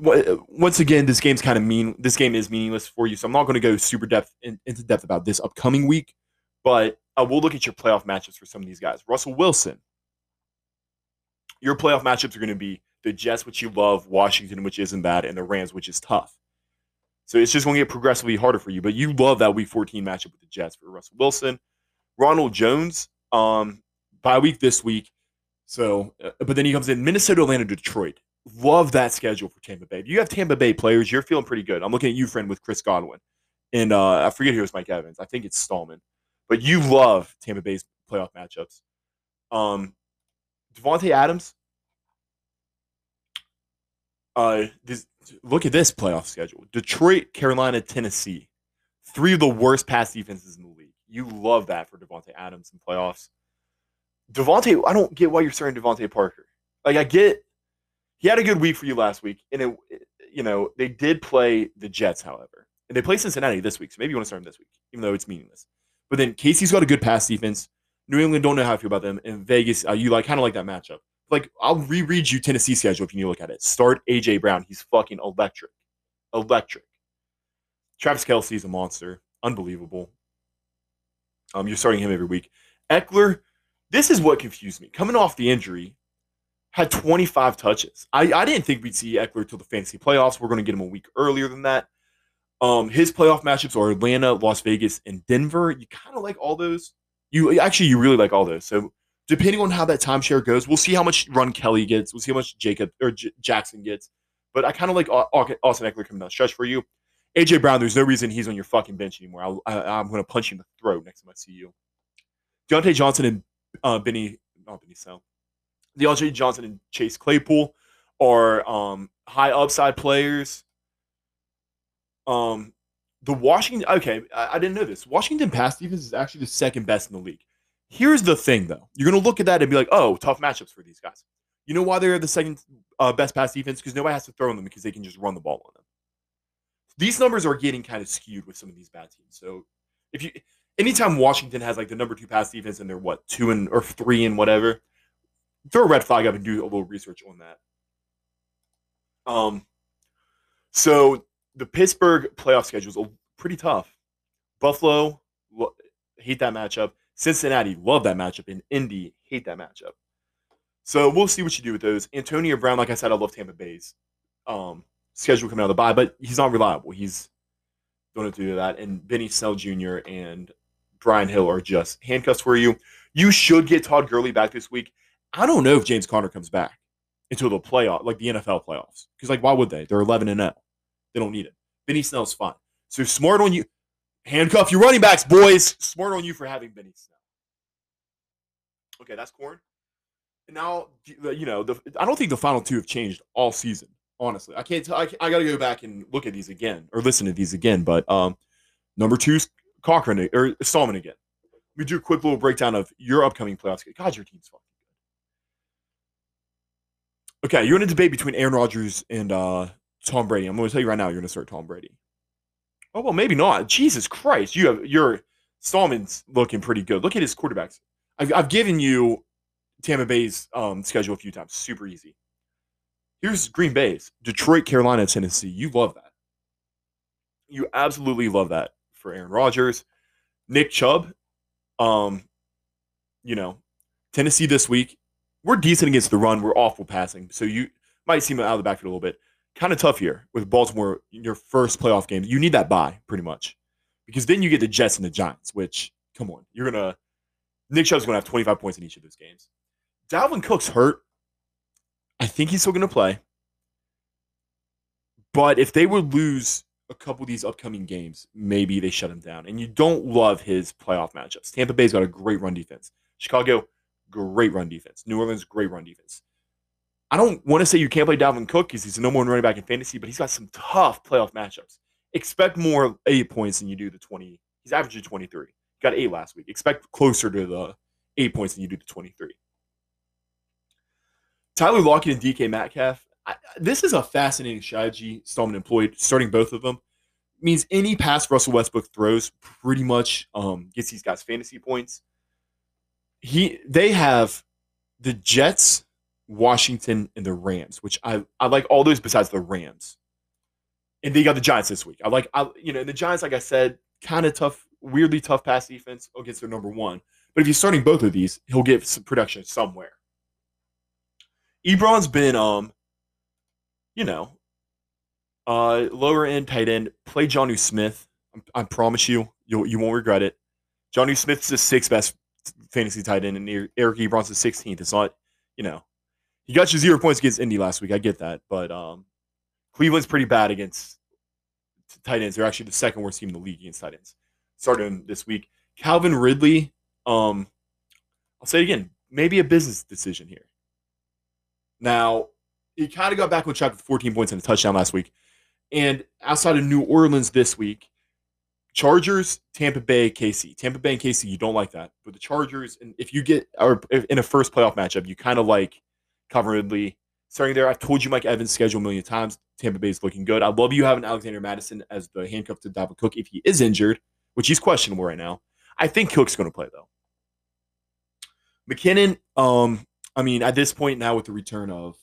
once again, this game's kind of mean. This game is meaningless for you, so I'm not going to go super depth in, into depth about this upcoming week. But uh, we'll look at your playoff matchups for some of these guys. Russell Wilson, your playoff matchups are going to be the Jets, which you love, Washington, which isn't bad, and the Rams, which is tough. So it's just going to get progressively harder for you. But you love that Week 14 matchup with the Jets for Russell Wilson, Ronald Jones. Um, bye week this week. So, uh, but then he comes in Minnesota, Atlanta, Detroit. Love that schedule for Tampa Bay. If you have Tampa Bay players, you're feeling pretty good. I'm looking at you, friend, with Chris Godwin. And uh, I forget who was Mike Evans. I think it's Stallman. But you love Tampa Bay's playoff matchups. Um, Davante Adams. Uh, this, look at this playoff schedule: Detroit, Carolina, Tennessee. Three of the worst pass defenses in the league. You love that for Davante Adams in playoffs. Davante, I don't get why you're starting DeVante Parker. Like I get he had a good week for you last week, and it, you know they did play the Jets, however, and they play Cincinnati this week. So maybe you want to start him this week, even though it's meaningless. But then Casey's got a good pass defense. New England don't know how to feel about them, and Vegas, uh, you like kind of like that matchup. Like I'll reread you Tennessee schedule if you need to look at it. Start AJ Brown. He's fucking electric, electric. Travis Kelce's a monster, unbelievable. Um, you're starting him every week. Ekeler, this is what confused me. Coming off the injury, had 25 touches. I, I didn't think we'd see Ekeler till the fantasy playoffs. We're going to get him a week earlier than that. Um, his playoff matchups are Atlanta, Las Vegas, and Denver. You kind of like all those. You actually you really like all those. So depending on how that timeshare goes, we'll see how much run Kelly gets. We'll see how much Jacob or J- Jackson gets. But I kind of like Au- Au- Austin Ekeler coming down stretch for you. AJ Brown, there's no reason he's on your fucking bench anymore. I, I'm going to punch you in the throat next time I see you. Diontae Johnson and uh, Benny, not Benny Snell. DeAndre Johnson and Chase Claypool are um, high upside players. Um, the Washington, okay, I, I didn't know this. Washington pass defense is actually the second best in the league. Here's the thing, though. You're going to look at that and be like, oh, tough matchups for these guys. You know why they're the second uh, best pass defense? Because nobody has to throw on them because they can just run the ball on them. These numbers are getting kind of skewed with some of these bad teams. So if you, anytime Washington has like the number two pass defense and they're what two and or three and whatever, throw a red flag up and do a little research on that. Um, so the Pittsburgh playoff schedule is pretty tough. Buffalo lo- hate that matchup. Cincinnati love that matchup, and Indy hate that matchup. So we'll see what you do with those. Antonio Brown, like I said, I love Tampa Bay's um, schedule coming out of the bye, but he's not reliable. He's going to do that. And Benny Snell Jr. and Brian Hill are just handcuffs for you. You should get Todd Gurley back this week. I don't know if James Conner comes back until the playoff, like the NFL playoffs. Because like, why would they? They're 11 and 0. They don't need it. Benny Snell's fine. So smart on you. Handcuff your running backs, boys. Smart on you for having Benny Snell. Okay, that's corn. And now, you know, the, I don't think the final two have changed all season. Honestly, I can't. I, I got to go back and look at these again or listen to these again. But um, number two's Cochran or Stallman again. We do a quick little breakdown of your upcoming playoffs. God, your team's good. Okay, you're in a debate between Aaron Rodgers and uh, Tom Brady. I'm going to tell you right now, you're going to start Tom Brady. Oh well, maybe not. Jesus Christ, you have your Stallman's looking pretty good. Look at his quarterbacks. I've, I've given you Tampa Bay's um, schedule a few times. Super easy. Here's Green Bay's Detroit, Carolina, Tennessee. You love that. You absolutely love that for Aaron Rodgers. Nick Chubb, um, you know, Tennessee this week. We're decent against the run. We're awful passing. So you might see out of the backfield a little bit. Kind of tough here with Baltimore in your first playoff game. You need that bye pretty much because then you get the Jets and the Giants, which, come on, you're going to, Nick Chubb's going to have 25 points in each of those games. Dalvin Cook's hurt. I think he's still going to play. But if they would lose a couple of these upcoming games, maybe they shut him down. And you don't love his playoff matchups. Tampa Bay's got a great run defense. Chicago, great run defense. New Orleans, great run defense. I don't want to say you can't play Dalvin Cook because he's the number one running back in fantasy, but he's got some tough playoff matchups. Expect more eight points than you do the 20. He's averaging 23. He got eight last week. Expect closer to the eight points than you do the 23. Tyler Lockett and DK Metcalf. I, this is a fascinating strategy Stallman employed, starting both of them. Means any pass Russell Westbrook throws pretty much um, gets these guys fantasy points. He they have the Jets, Washington, and the Rams, which I, I like all those besides the Rams. And they got the Giants this week. I like I you know the Giants, like I said, kind of tough, weirdly tough pass defense against their number one. But if you're starting both of these, he'll get some production somewhere. Ebron's been um, you know, uh, lower end tight end. Play Jonnu Smith. I, I promise you, you you won't regret it. Johnny Smith's the sixth best fantasy tight end, and Eric Ebron's the sixteenth. It's not, you know, he got you zero points against Indy last week. I get that, but um, Cleveland's pretty bad against tight ends. They're actually the second worst team in the league against tight ends. Starting this week, Calvin Ridley. Um, I'll say it again. Maybe a business decision here. Now, he kind of got back on track with 14 points and a touchdown last week. And outside of New Orleans this week, Chargers, Tampa Bay, KC. Tampa Bay and KC, you don't like that. But the Chargers, and if you get or in a first playoff matchup, you kind of like Calvin starting there. I've told you Mike Evans' schedule a million times. Tampa Bay is looking good. I love you having Alexander Mattison as the handcuff to Dalvin Cook if he is injured, which he's questionable right now. I think Cook's going to play though. McKinnon, um, I mean, at this point now with the return of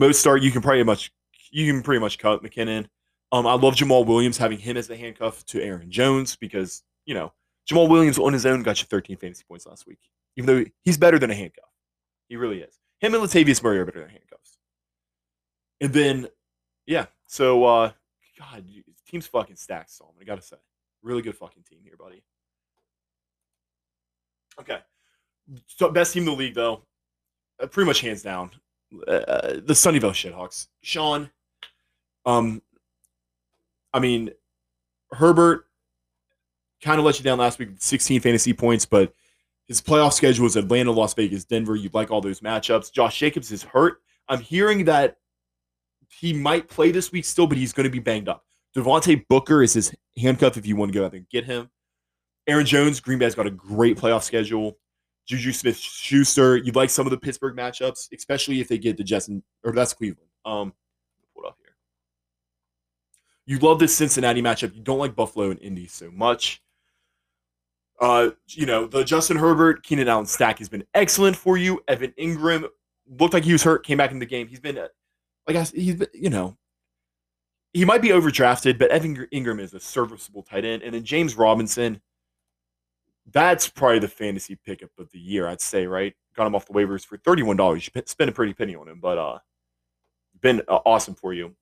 Mostert, you can pretty much you can pretty much cut McKinnon. Um, I love Jamaal Williams having him as the handcuff to Aaron Jones because you know Jamaal Williams on his own got you 13 fantasy points last week, even though he's better than a handcuff. He really is. Him and Latavius Murray are better than handcuffs. And then, yeah, so uh, God, team's fucking stacked, Solomon. I gotta say, really good fucking team here, buddy. Okay, so best team in the league though, uh, pretty much hands down, uh, the Sunnyvale Shithawks. Sean, um, I mean, Herbert kind of let you down last week, with 16 fantasy points, but his playoff schedule is Atlanta, Las Vegas, Denver. You'd like all those matchups. Josh Jacobs is hurt. I'm hearing that he might play this week still, but he's going to be banged up. Devontae Booker is his handcuff if you want to go out there and get him. Aaron Jones, Green Bay's got a great playoff schedule. Juju Smith Schuster, you'd like some of the Pittsburgh matchups, especially if they get the Justin or that's Cleveland. Um, pull it up here. You love this Cincinnati matchup. You don't like Buffalo and Indy so much. Uh, you know, the Justin Herbert, Keenan Allen stack has been excellent for you. Evan Engram looked like he was hurt, came back in the game. He's been, uh, like I, he's been, you know, he might be overdrafted, but Evan Engram is a serviceable tight end. And then James Robinson, that's probably the fantasy pickup of the year, I'd say, right? Got him off the waivers for $31. You spend a pretty penny on him, but uh, been uh, awesome for you.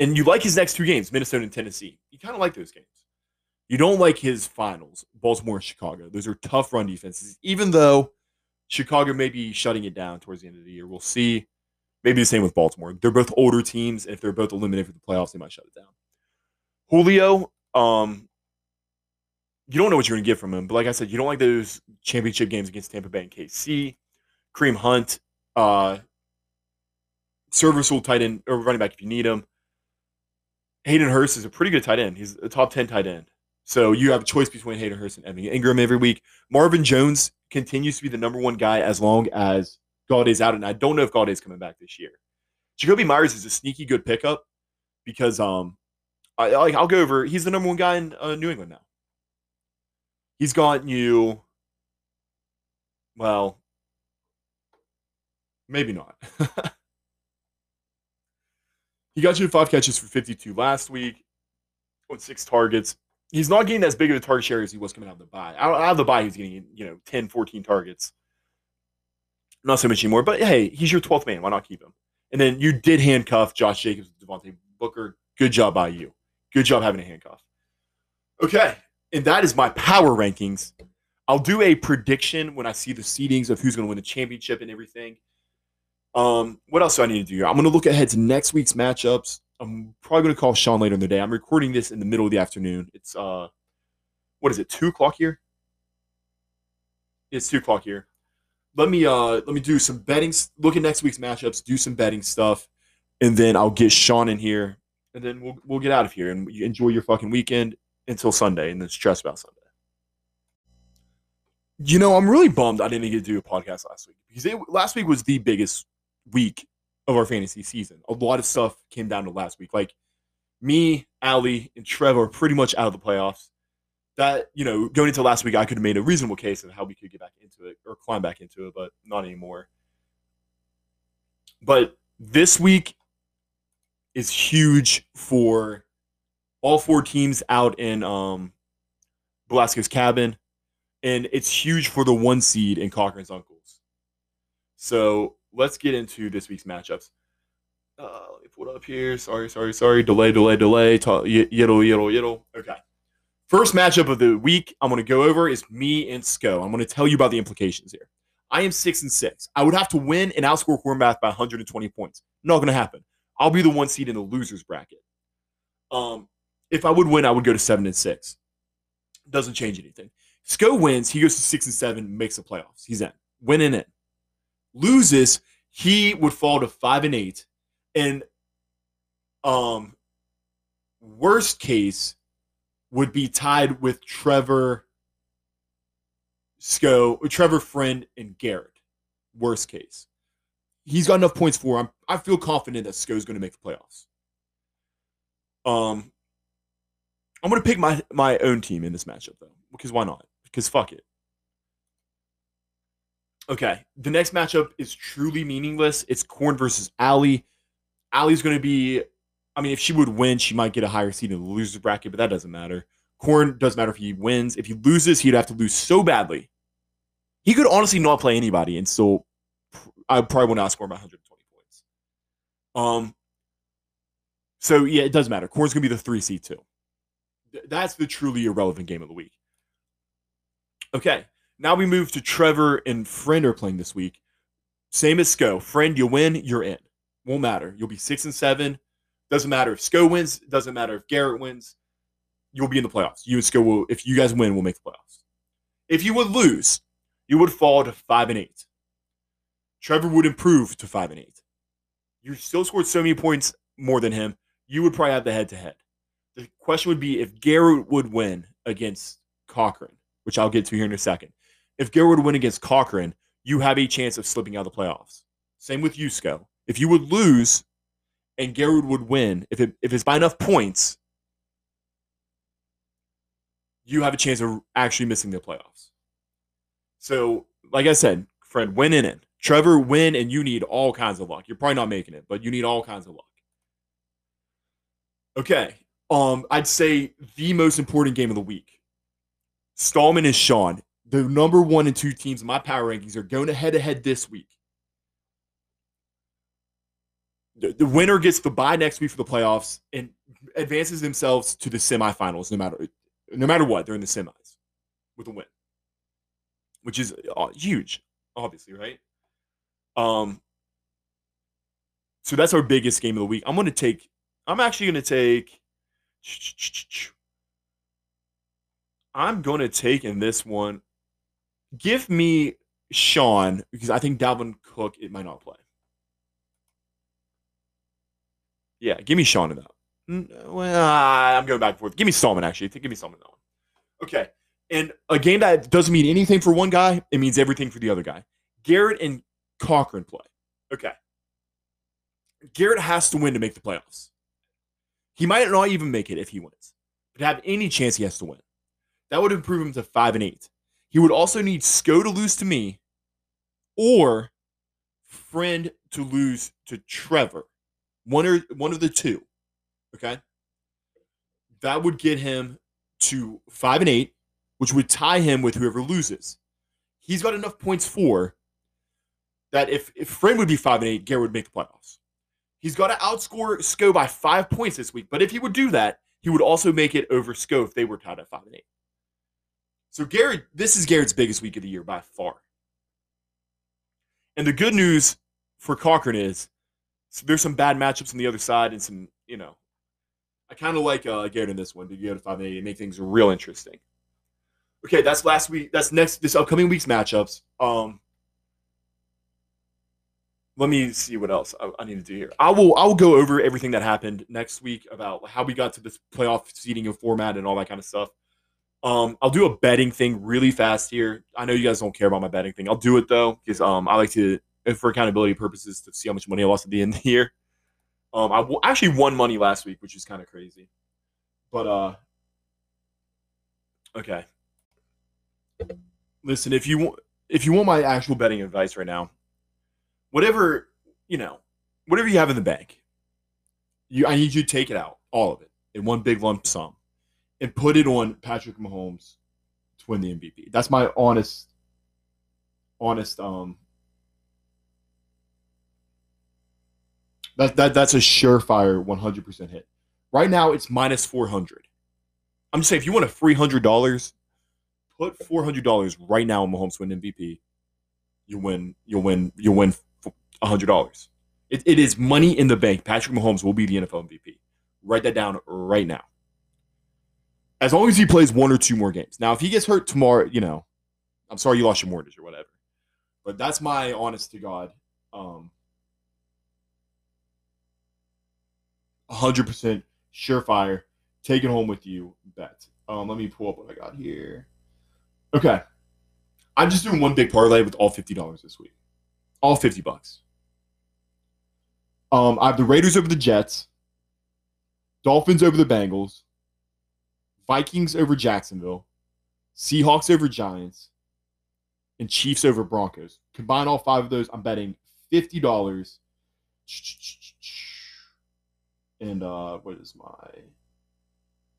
And you like his next two games, Minnesota and Tennessee. You kind of like those games. You don't like his finals, Baltimore and Chicago. Those are tough run defenses, even though Chicago may be shutting it down towards the end of the year. We'll see. Maybe the same with Baltimore. They're both older teams, and if they're both eliminated for the playoffs, they might shut it down. Julio, um, you don't know what you're going to get from him, but like I said, you don't like those championship games against Tampa Bay and KC. Kareem Hunt, uh, serviceable tight end or running back if you need him. Hayden Hurst is a pretty good tight end. He's a top 10 tight end. So you have a choice between Hayden Hurst and Evan Engram every week. Marvin Jones continues to be the number one guy as long as Golladay's out, and I don't know if Golladay's coming back this year. Jakobi Meyers is a sneaky good pickup because um, I, I I'll go over. He's the number one guy in uh, New England now. He's gotten you. Well, maybe not. he got you five catches for 52 last week with six targets he's not getting as big of a target share as he was coming out of the bye. Out, out of the bye, he's getting, you know, 10, 14 targets. Not so much anymore, but hey, he's your 12th man. Why not keep him? And then you did handcuff Josh Jacobs, Devontae Booker. Good job by you. Good job having a handcuff. Okay. And that is my power rankings. I'll do a prediction when I see the seedings of who's going to win the championship and everything. Um, what else do I need to do? I'm going to look ahead to next week's matchups. I'm probably going to call Sean later in the day. I'm recording this in the middle of the afternoon. It's uh, what is it? Two o'clock here. It's two o'clock here. Let me uh, let me do some betting. Look at next week's matchups. Do some betting stuff, and then I'll get Sean in here, and then we'll we'll get out of here and enjoy your fucking weekend until Sunday, and then stress about Sunday. You know, I'm really bummed I didn't get to do a podcast last week because it, last week was the biggest week of our fantasy season. A lot of stuff came down to last week. Like me, Ali, and Trevor pretty much out of the playoffs. That, you know, going into last week, I could have made a reasonable case of how we could get back into it or climb back into it, but not anymore. But this week is huge for all four teams out in um Velasquez cabin. And it's huge for the one seed in Cochran's uncles. So let's get into this week's matchups. Uh, let me pull it up here. Sorry, sorry, sorry. Delay, delay, delay. Talk, yiddle, yiddle, yiddle. Okay. First matchup of the week I'm going to go over is me and Sko. I'm going to tell you about the implications here. I am six and six. I would have to win and outscore Hornbath by 120 points. Not going to happen. I'll be the one seed in the losers bracket. Um, if I would win, I would go to seven and six. Doesn't change anything. Sko wins. He goes to six and seven, makes the playoffs. He's in. Winning it loses, he would fall to five and eight. And um worst case would be tied with Trevor Sko, Trevor Friend, and Garrett. Worst case. He's got enough points for him. I feel confident that Sko's going to make the playoffs. Um, I'm going to pick my my own team in this matchup though, because why not? Because fuck it. Okay, the next matchup is truly meaningless. It's Corn versus Allie. Allie's going to be, I mean, if she would win, she might get a higher seed in the losers bracket, but that doesn't matter. Corn doesn't matter if he wins. If he loses, he'd have to lose so badly. He could honestly not play anybody, and still, I probably will not score by 120 points. Um, So yeah, it doesn't matter. Corn's gonna be the three seed too. That's the truly irrelevant game of the week. Okay, now we move to Trevor and Friend are playing this week. Same as Sko. Friend, you win, you're in. Won't matter. You'll be six and seven. Doesn't matter if Sko wins. Doesn't matter if Garrett wins. You'll be in the playoffs. You and Sko will. If you guys win, we'll make the playoffs. If you would lose, you would fall to five and eight. Trevor would improve to five and eight. You still scored so many points more than him. You would probably have the head to head. The question would be if Garrett would win against Cochran, which I'll get to here in a second. If Garrett would win against Cochran, you have a chance of slipping out of the playoffs. Same with Yusko. If you would lose and Garrett would win, if it if it's by enough points, you have a chance of actually missing the playoffs. So, like I said, Fred, win in it. Trevor, win, and you need all kinds of luck. You're probably not making it, but you need all kinds of luck. Okay. Um, I'd say the most important game of the week. Stallman is Sean, the number one and two teams in my power rankings, are going to head to head this week. The, the winner gets the bye next week for the playoffs and advances themselves to the semifinals, no matter no matter what. They're in the semis with a win, which is uh, huge, obviously, right? Um, so that's our biggest game of the week. I'm going to take. I'm actually going to take. I'm going to take in this one. Give me Sean because I think Dalvin Cook it might not play. Yeah, give me Sean in that. Well, ah, I'm going back and forth. Give me Stallman actually. Give me in that one. Okay, and a game that doesn't mean anything for one guy, it means everything for the other guy. Garrett and Cochran play. Okay. Garrett has to win to make the playoffs. He might not even make it if he wins, but to have any chance, he has to win. That would improve him to five and eight. He would also need Sko to lose to me, or Friend to lose to Trevor. One or one of the two. Okay. That would get him to five and eight, which would tie him with whoever loses. He's got enough points for that if, if Friend would be five and eight, Garrett would make the playoffs. He's got to outscore Sko by five points this week. But if he would do that, he would also make it over Sko if they were tied at five and eight. So Garrett, this is Garrett's biggest week of the year by far. And the good news for Cochran is so there's some bad matchups on the other side and some, you know, I kind of like uh, Garrett in this one to five and eight and make things real interesting. Okay, that's last week. That's next this upcoming week's matchups. Um, let me see what else I, I need to do here. I will I will go over everything that happened next week about how we got to this playoff seating and format and all that kind of stuff. Um, I'll do a betting thing really fast here. I know you guys don't care about my betting thing. I'll do it though because um I like to for accountability purposes to see how much money I lost at the end of the year. Um, I w- actually won money last week, which is kind of crazy. But uh, okay. Listen, if you want if you want my actual betting advice right now, whatever you know, whatever you have in the bank, you I need you to take it out, all of it, in one big lump sum, and put it on Patrick Mahomes to win the MVP. That's my honest, honest um. That, that that's a surefire 100% hit. Right now it's minus 400. I'm just saying if you want a free hundred dollars, put four hundred dollars right now on Mahomes to win MVP. You win. You'll win. You'll win hundred dollars. It, it is money in the bank. Patrick Mahomes will be the NFL MVP. Write that down right now. As long as he plays one or two more games. Now, if he gets hurt tomorrow, you know, I'm sorry you lost your mortgage or whatever. But that's my honest to God. Um, 100% surefire. Take it home with you. Bet. Um, let me pull up what I got here. Okay. I'm just doing one big parlay with all $50 this week. All 50 bucks. Um, I have the Raiders over the Jets, Dolphins over the Bengals, Vikings over Jacksonville, Seahawks over Giants, and Chiefs over Broncos. Combine all five of those, I'm betting fifty dollars. And uh, what is my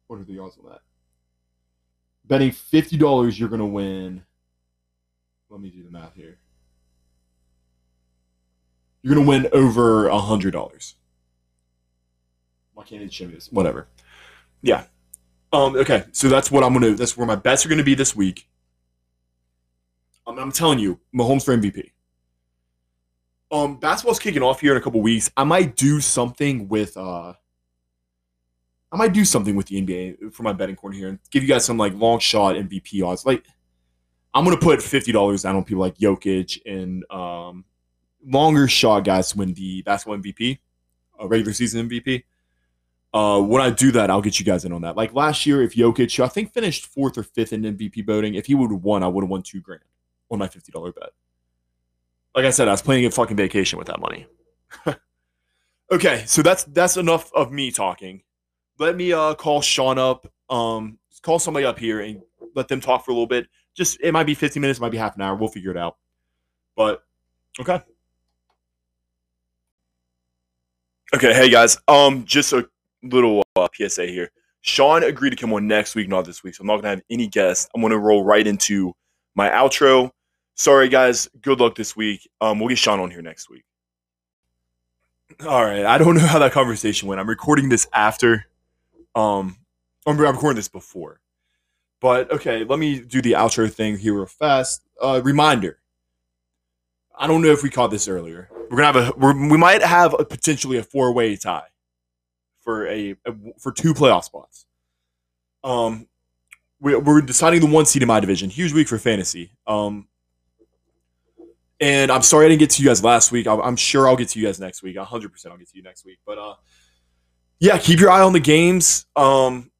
what are the odds on that? Betting fifty dollars, you're gonna win. Let me do the math here you're gonna win over a hundred dollars. Why can't they show me this? Whatever. Yeah. Um. Okay. So that's what I'm gonna. That's where my bets are gonna be this week. I'm, I'm telling you, Mahomes for MVP. Um, basketball's kicking off here in a couple weeks. I might do something with uh I might do something with the NBA for my betting corner here and give you guys some like long shot MVP odds. Like I'm gonna put fifty dollars down on people like Jokic and um longer shot guys to win the basketball MVP, a regular season MVP. Uh, when I do that, I'll get you guys in on that. Like last year, if Jokic, I think finished fourth or fifth in MVP voting, if he would have won, I would have won two grand on my fifty dollar bet. Like I said, I was planning a fucking vacation with that money. okay, so that's that's enough of me talking. Let me uh call Sean up. Um, call somebody up here and let them talk for a little bit. Just it might be 15 minutes, it might be half an hour. We'll figure it out. But okay. Okay, hey guys. Um, just a little uh, PSA here. Sean agreed to come on next week, not this week. So I'm not gonna have any guests. I'm gonna roll right into my outro. Sorry, guys. Good luck this week. Um, we'll get Sean on here next week. All right. I don't know how that conversation went. I'm recording this after. Um, I'm recording this before. But okay, let me do the outro thing here real fast. Uh, reminder. I don't know if we caught this earlier. We're gonna have a. We might have a potentially a four way tie for a, a for two playoff spots. Um, we, we're deciding the one seed in my division. Huge week for fantasy. Um, and I'm sorry I didn't get to you guys last week. I'm, sure I'll get to you guys next week. 100 percent I'll get to you next week. But uh, yeah, keep your eye on the games. Um,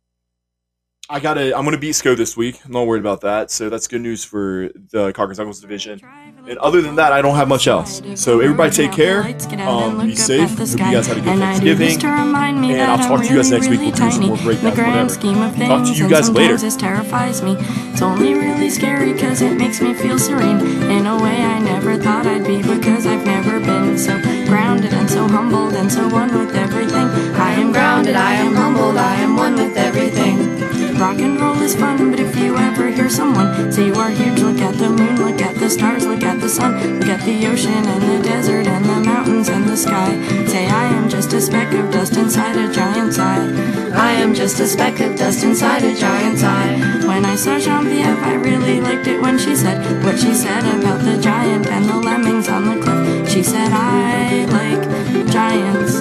I gotta. I'm gonna beat Sko this week. I'm not worried about that. So that's good news for the Cockers Uncles division. And other than that, I don't have much else. So everybody take care. Um, be safe. Hope you guys had a good Thanksgiving. And I'll talk to you guys next week. We'll do some more breakdowns, whatever. Talk to you guys later. This terrifies me. It's only really scary because it makes me feel serene in a way I never thought I'd be because I've never been so grounded and so humbled and so one with everything. I am grounded, I am humbled, I am one with everything. Rock and roll is fun, but if you ever hear someone say you are huge, look at the moon, look at the stars, look at the sun, look at the ocean and the desert and the mountains and the sky. Say I am just a speck of dust inside a giant's eye. I am just a speck of dust inside a giant's eye. When I saw Genevieve, I really liked it when she said what she said about the giant and the lemmings on the cliff. She said I like giants,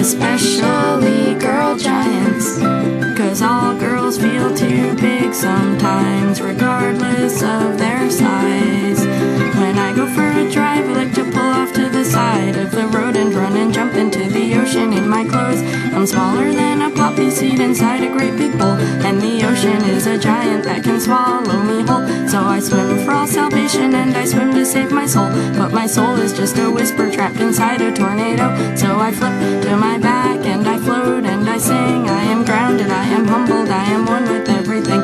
especially sometimes, regardless of their size. When I go for a drive, I like to pull off to the side of the road and run and jump into the ocean in my clothes. I'm smaller than a poppy seed inside a great big bowl, and the ocean is a giant that can swallow me whole. So I swim for all salvation and I swim to save my soul. But my soul is just a whisper trapped inside a tornado. So I flip to my back and I float and I sing. I am grounded, I am humbled, I am one with everything.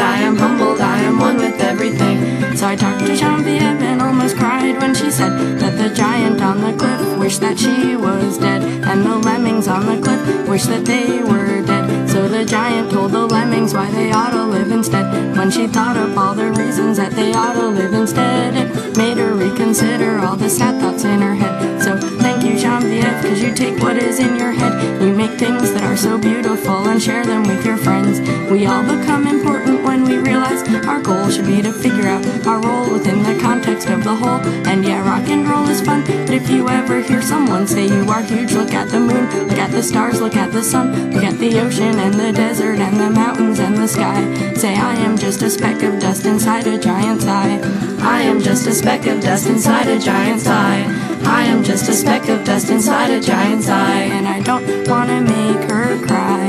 I am humbled, I am one with everything. So I talked to Genevieve and almost cried when she said that the giant on the cliff wished that she was dead, and the lemmings on the cliff wished that they were dead. So the giant told the lemmings why they ought to live instead. When she thought of all the reasons that they ought to live instead, it made her reconsider all the sad thoughts in her head. So thank you, Genevieve, cause you take what is in your head. You make things that are so beautiful and share them with your friends. We all become important when we realize our goal should be to figure out our role within the context of the whole. And yeah, rock and roll is fun, but if you ever hear someone say you are huge, look at the moon, look at the stars, look at the sun, look at the ocean and the desert and the mountains and the sky. Say I am just a speck of dust inside a giant's eye. I am just a speck of dust inside a giant's eye. I am just a speck of dust inside a giant's eye, and I don't wanna make her cry.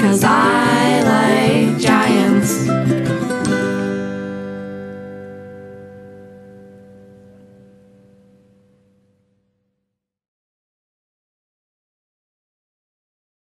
Cause I like giants.